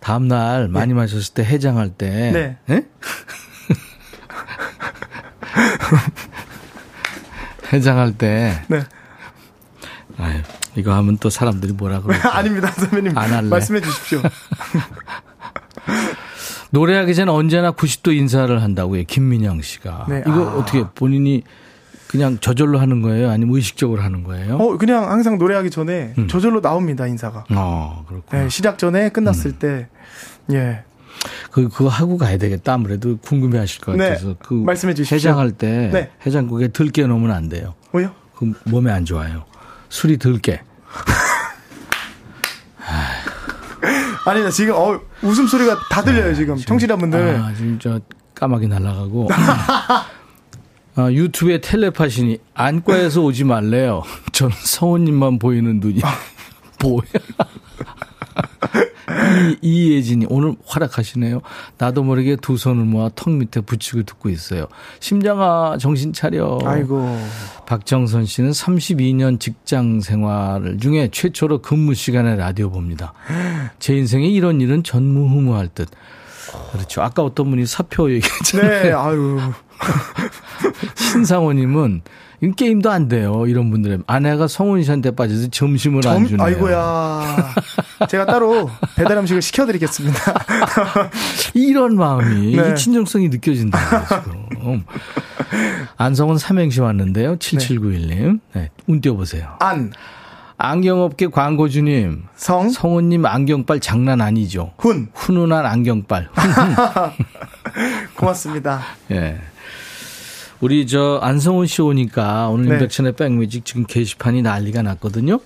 다음 날 많이 네. 마셨을 때 해장할 때 네. 네? 해장할 때 네. 아유, 이거 하면 또 사람들이 뭐라 그럴까? 아닙니다, 선배님. 안 할래. 말씀해 주십시오. 노래하기 전에 언제나 90도 인사를 한다고요. 김민영 씨가. 네. 이거 아. 어떻게 본인이 그냥 저절로 하는 거예요? 아니면 의식적으로 하는 거예요? 어, 그냥 항상 노래하기 전에 음. 저절로 나옵니다, 인사가. 어, 그렇구나. 네, 시작 전에 끝났을 음. 때, 예. 그, 그거 하고 가야 되겠다. 아무래도 궁금해 하실 것 네. 같아서. 그 말씀해 주시죠. 해장할 때 네. 해장국에 들깨 넣으면 안 돼요. 왜요? 그 몸에 안 좋아요. 술이 들깨. 아니다 지금 어 웃음 소리가 다 들려요 지금 네, 청취자분들. 아, 지금 저 까마귀 날아가고. 아, 유튜브에 텔레파시니 안과에서 오지 말래요. 저는 성우님만 보이는 눈이 뭐야? 이, 이예진이 오늘 활약하시네요. 나도 모르게 두 손을 모아 턱 밑에 붙이고 듣고 있어요. 심장아 정신 차려. 아이고. 박정선 씨는 32년 직장 생활 중에 최초로 근무 시간에 라디오 봅니다. 제 인생에 이런 일은 전무후무할 듯. 그렇죠. 아까 어떤 분이 사표 얘기했잖아요. 네, 아유. 신상호님은 게임도 안 돼요. 이런 분들은 아내가 성훈 씨한테 빠져서 점심을 점, 안 주네요. 아이고야. 제가 따로 배달 음식을 시켜드리겠습니다. 이런 마음이 네. 친정성이 느껴진다. 지금. 안성훈 삼행시 왔는데요. 7791님. 네, 운 띄워보세요. 안. 안경업계 광고주님. 성. 성우님 안경빨 장난 아니죠. 훈. 훈훈한 안경빨. 고맙습니다. 예. 네. 우리 저 안성훈 씨 오니까 오늘 네. 인백천의 백뮤직 지금 게시판이 난리가 났거든요.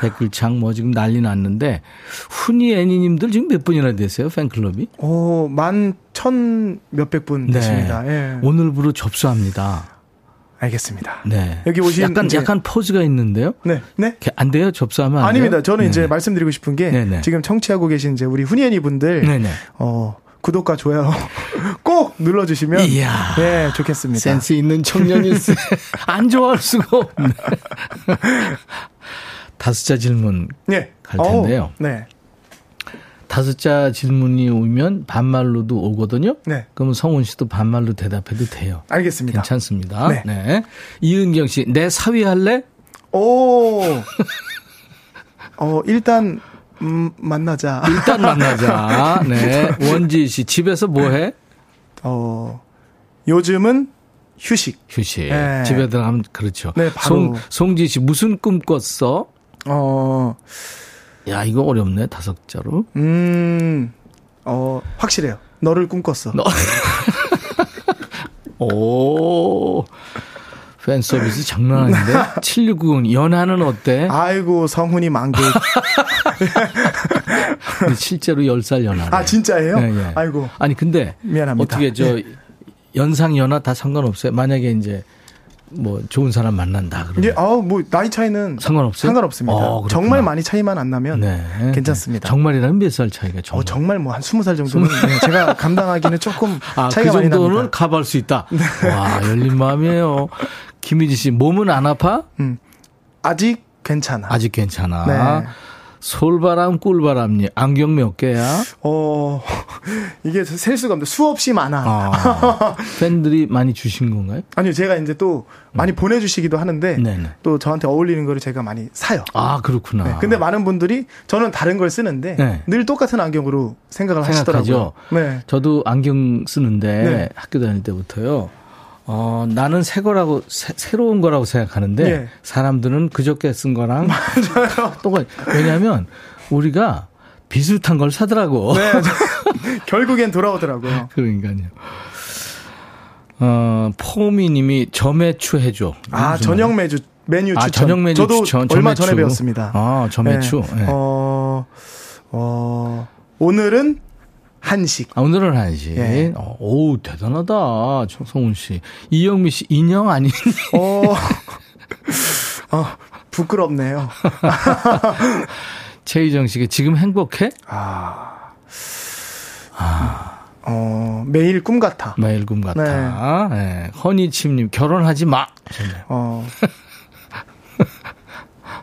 댓글창 뭐 지금 난리 났는데 훈이 애니님들 지금 몇 분이나 되세요 팬클럽이? 오, 만천 몇백 분 네. 되십니다. 예. 오늘부로 접수합니다. 알겠습니다. 네. 여기 오신 약간 이제 약간 포즈가 있는데요. 네. 네. 안 돼요? 접수하면 안 아닙니다. 돼요? 저는 네. 이제 말씀드리고 싶은 게 네네. 지금 청취하고 계신 이제 우리 훈이애니 분들 네네. 어 구독과 좋아요 꼭 눌러주시면 이야, 네 좋겠습니다. 센스 있는 청년일세 안 좋아할 수가 없네. 다섯자 질문 네. 갈 텐데요. 오, 네. 다섯자 질문이 오면 반말로도 오거든요. 네. 그러면 성훈 씨도 반말로 대답해도 돼요. 알겠습니다. 괜찮습니다. 네. 네. 이은경 씨, 내 사위 할래? 오. 어, 일단 음, 만나자. 일단 만나자. 네. 원지 씨, 집에서 뭐 해? 어, 요즘은 휴식. 휴식. 네. 집에 들어가면, 그렇죠. 네, 바로. 송, 송지 씨, 무슨 꿈 꿨어? 어, 야, 이거 어렵네, 다섯 자로. 음, 어, 확실해요. 너를 꿈꿨어. 너. 오. 팬 서비스 장난 아닌데? 7690 연하는 어때? 아이고 성훈이 만개. 실제로 10살 연하. 아 진짜예요? 네, 네. 아이고. 아니 근데 미안합니다. 어떻게 저 네. 연상 연하 다 상관없어요? 만약에 이제 뭐 좋은 사람 만난다 그러면. 예, 아뭐 나이 차이는 상관없어요. 상관없습니다. 어, 정말 많이 차이만 안 나면 네. 괜찮습니다. 정말이라면 몇 살 차이가 정말? 어, 정말 뭐한 스무 살 정도는 네, 제가 감당하기는 조금 아, 차이가 그 많이 납니다. 그 정도는 가볼 수 있다. 네. 와 열린 마음이에요. 김희지 씨, 몸은 안 아파? 음. 아직 괜찮아. 아직 괜찮아. 네. 솔바람, 꿀바람니 안경 몇 개야? 어, 이게 셀 수가 없는데 수없이 많아. 아, 팬들이 많이 주신 건가요? 아니요, 제가 이제 또 많이 음. 보내주시기도 하는데 네네. 또 저한테 어울리는 거를 제가 많이 사요. 아, 그렇구나. 네, 근데 많은 분들이 저는 다른 걸 쓰는데 네. 늘 똑같은 안경으로 생각을 생각하죠. 하시더라고요. 네. 저도 안경 쓰는데 네. 학교 다닐 때부터요. 어, 나는 새 거라고, 새, 로운 거라고 생각하는데, 예. 사람들은 그저께 쓴 거랑. 맞아요. 똑같, 왜냐면, 우리가 비슷한 걸 사더라고. 네. 결국엔 돌아오더라고요. 그러니까요. 어, 포미 님이 저매추 해줘. 아, 저녁 메뉴, 메뉴 아, 추천. 저녁 메뉴 저도 추천. 얼마 전에 배웠습니다. 아, 저매추. 네. 네. 어, 어, 오늘은 한식. 아, 오늘은 한식. 예. 어, 오, 대단하다. 정성훈 씨. 이영미 씨, 인형 아니? 어, 어, 부끄럽네요. 최희정 씨가 지금 행복해? 아. 아. 어, 매일 꿈 같아. 매일 꿈 같아. 네. 네. 허니침님, 결혼하지 마. 어.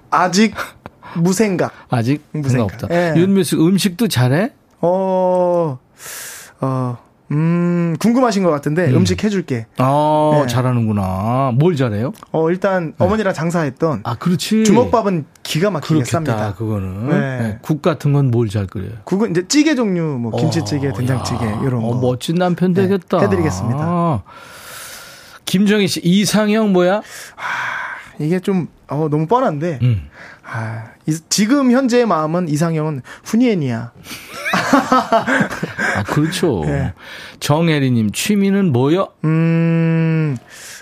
아직 무생각. 아직 무생각 없다. 네. 윤미 씨 음식도 잘해? 어, 어, 음, 궁금하신 것 같은데 음. 식 해줄게. 아, 네. 잘하는구나. 뭘 잘해요? 어, 일단 네. 어머니랑 장사했던. 아, 그렇지. 주먹밥은 기가 막히게 그렇겠다, 쌉니다. 그거는. 네. 네. 국 같은 건 뭘 잘 끓여요? 국은 이제 찌개 종류, 뭐 김치찌개, 어, 된장찌개 야. 이런 거. 어, 멋진 남편 네, 되겠다. 해드리겠습니다. 아. 김정희 씨 이상형 뭐야? 아, 이게 좀 어, 너무 뻔한데. 음. 아, 이, 지금 현재의 마음은 이상형은 후니엔이야. 아, 그렇죠. 네. 정혜리님, 취미는 뭐요? 음,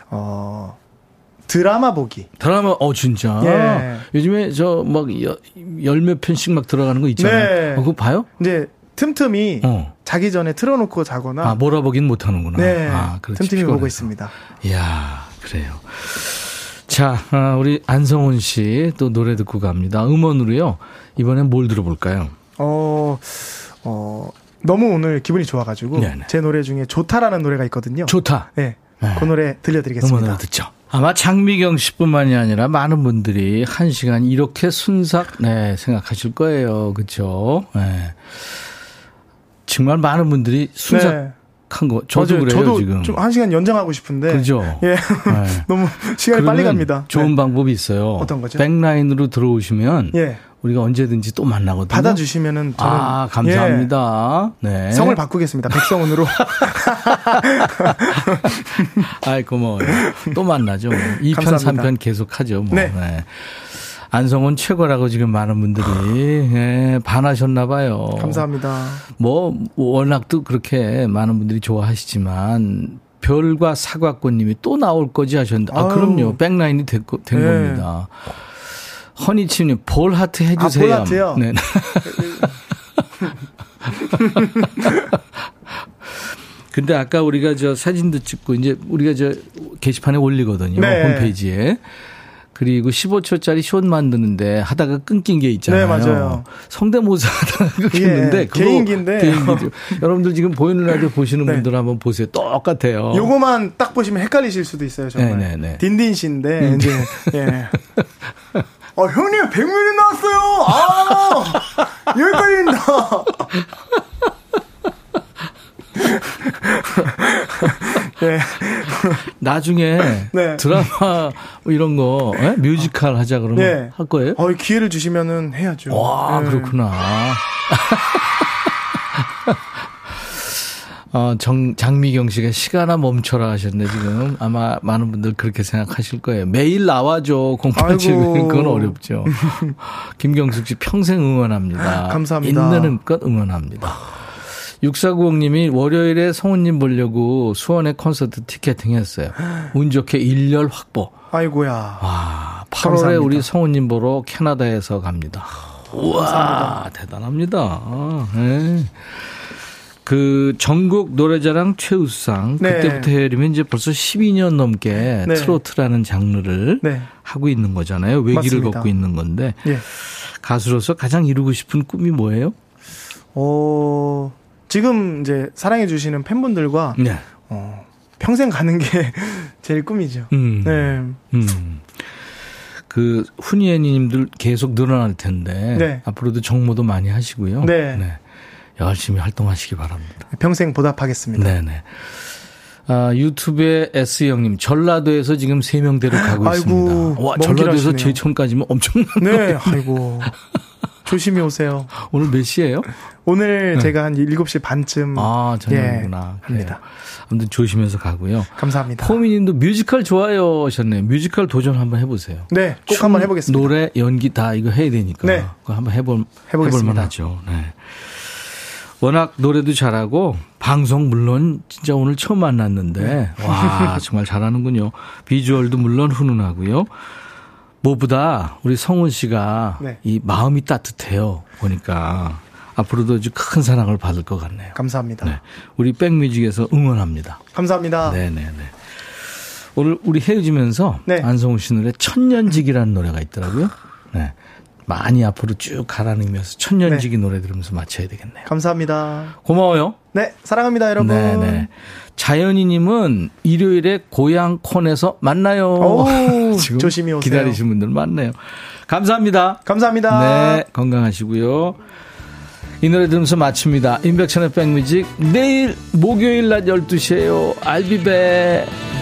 어, 드라마 보기. 드라마, 어, 진짜. 예. 요즘에 저 막 열몇 편씩 막 들어가는 거 있잖아요. 네. 어, 그거 봐요? 이제 틈틈이 어. 자기 전에 틀어놓고 자거나. 아, 몰아보긴 못하는구나. 네. 아. 틈틈이 보고 있습니다. 이야, 그래요. 자, 아, 우리 안성훈 씨 또 노래 듣고 갑니다. 음원으로요. 이번엔 뭘 들어볼까요? 어, 어, 너무 오늘 기분이 좋아가지고 네네. 제 노래 중에 좋다라는 노래가 있거든요. 좋다. 네, 네. 그 노래 들려드리겠습니다. 음원으로 듣죠. 아마 장미경 씨뿐만이 아니라 많은 분들이 한 시간 이렇게 순삭 네 생각하실 거예요, 그렇죠? 네. 정말 많은 분들이 순삭 네. 한 거. 저도 맞아요. 그래요, 저도 지금. 좀 한 시간 연장하고 싶은데. 그죠. 예. 네. 너무 시간이 빨리 갑니다. 좋은 네. 방법이 있어요. 어떤 거죠? 백라인으로 들어오시면 예. 우리가 언제든지 또 만나거든요. 받아주시면은 저는 아 감사합니다. 예. 네. 성을 바꾸겠습니다. 백성훈으로. 아이 고마워요. 또 만나죠. 2편, 감사합니다. 3편 계속 하죠. 뭐. 네. 네. 안성훈 최고라고 지금 많은 분들이 예, 반하셨나 봐요. 감사합니다. 뭐 워낙 또 그렇게 많은 분들이 좋아하시지만 별과 사과꽃님이 또 나올 거지 하셨는데 아 그럼요 백라인이 된, 된 네. 겁니다. 허니치님 볼 하트 해주세요. 아, 볼 하트요. 네. 근데 아까 우리가 저 사진도 찍고 이제 우리가 저 게시판에 올리거든요 네. 홈페이지에. 그리고 15초짜리 숏 만드는데 하다가 끊긴 게 있잖아요. 네, 맞아요. 성대모사 하다가 끊겼는데 예, 개인기인데 개인기죠. 여러분들 지금 보이는 라디오 보시는 네. 분들 한번 보세요. 똑같아요. 요거만 딱 보시면 헷갈리실 수도 있어요, 정말. 네, 네, 네. 딘딘 씨인데 음. 이제 예. 아, 형님 100ml 나왔어요. 아! 여기까지입니다. 네. 나중에 네. 드라마 뭐 이런 거 네? 뮤지컬 하자 그러면 네. 할 거예요? 어, 기회를 주시면은 해야죠. 와 네. 그렇구나. 어, 정, 장미경 씨가 시간아 멈춰라 하셨네, 지금. 아마 많은 분들 그렇게 생각하실 거예요. 매일 나와줘, 공판칠. 그건 어렵죠. 김경숙 씨 평생 응원합니다. 감사합니다. 있는 힘껏 응원합니다. 6490님이 월요일에 성우님 보려고 수원에 콘서트 티켓팅 했어요. 운 좋게 일렬 확보. 아이고야. 와, 8월에 감사합니다. 우리 성우님 보러 캐나다에서 갑니다. 우와, 감사합니다. 대단합니다. 아, 네. 그 전국 노래자랑 최우수상 네. 그때부터 해리면 이제 벌써 12년 넘게 네. 트로트라는 장르를 네. 하고 있는 거잖아요. 외기를 맞습니다. 걷고 있는 건데 예. 가수로서 가장 이루고 싶은 꿈이 뭐예요? 어 지금 이제 사랑해 주시는 팬분들과 네. 어, 평생 가는 게 제일 꿈이죠. 음. 네. 음. 그 훈이애님들 계속 늘어날 텐데 네. 앞으로도 정모도 많이 하시고요. 네. 네. 열심히 활동하시기 바랍니다. 평생 보답하겠습니다. 네네. 아, 유튜브에 S 형님 전라도에서 지금 3명대로 가고 아이고, 있습니다. 와, 전라도에서 제천까지면 엄청난 네, 아이고. 조심히 오세요. 오늘 몇 시에요? 오늘 네. 제가 한 7시 반쯤 아, 저녁이구나. 예, 합니다. 아무튼 조심해서 가고요. 감사합니다. 포미님도 뮤지컬 좋아요 하셨네요. 뮤지컬 도전 한번 해 보세요. 네, 꼭 한번 해 보겠습니다. 노래, 연기 다 이거 해야 되니까. 네. 그거 한번 해볼, 해보겠습니다. 해볼 만하죠. 네. 워낙 노래도 잘하고 방송 물론 진짜 오늘 처음 만났는데 네. 와 정말 잘하는군요. 비주얼도 물론 훈훈하고요. 무엇보다 우리 성훈 씨가 네. 이 마음이 따뜻해요. 보니까 앞으로도 아주 큰 사랑을 받을 것 같네요. 감사합니다. 네. 우리 백뮤직에서 응원합니다. 감사합니다. 네네네. 오늘 우리 헤어지면서 네. 안성훈 씨 노래 천년직이라는 노래가 있더라고요. 네. 많이 앞으로 쭉 의미에서 천년지기 네. 노래 들으면서 마쳐야 되겠네요. 감사합니다. 고마워요. 네, 사랑합니다, 여러분. 네, 네. 자연이님은 일요일에 고향 콘에서 만나요. 오, 지금 조심히 오세요. 기다리신 분들 많네요. 감사합니다. 감사합니다. 네, 건강하시고요. 이 노래 들으면서 마칩니다. 인백천의 백뮤직 내일 목요일 낮 12시에요. 알비베.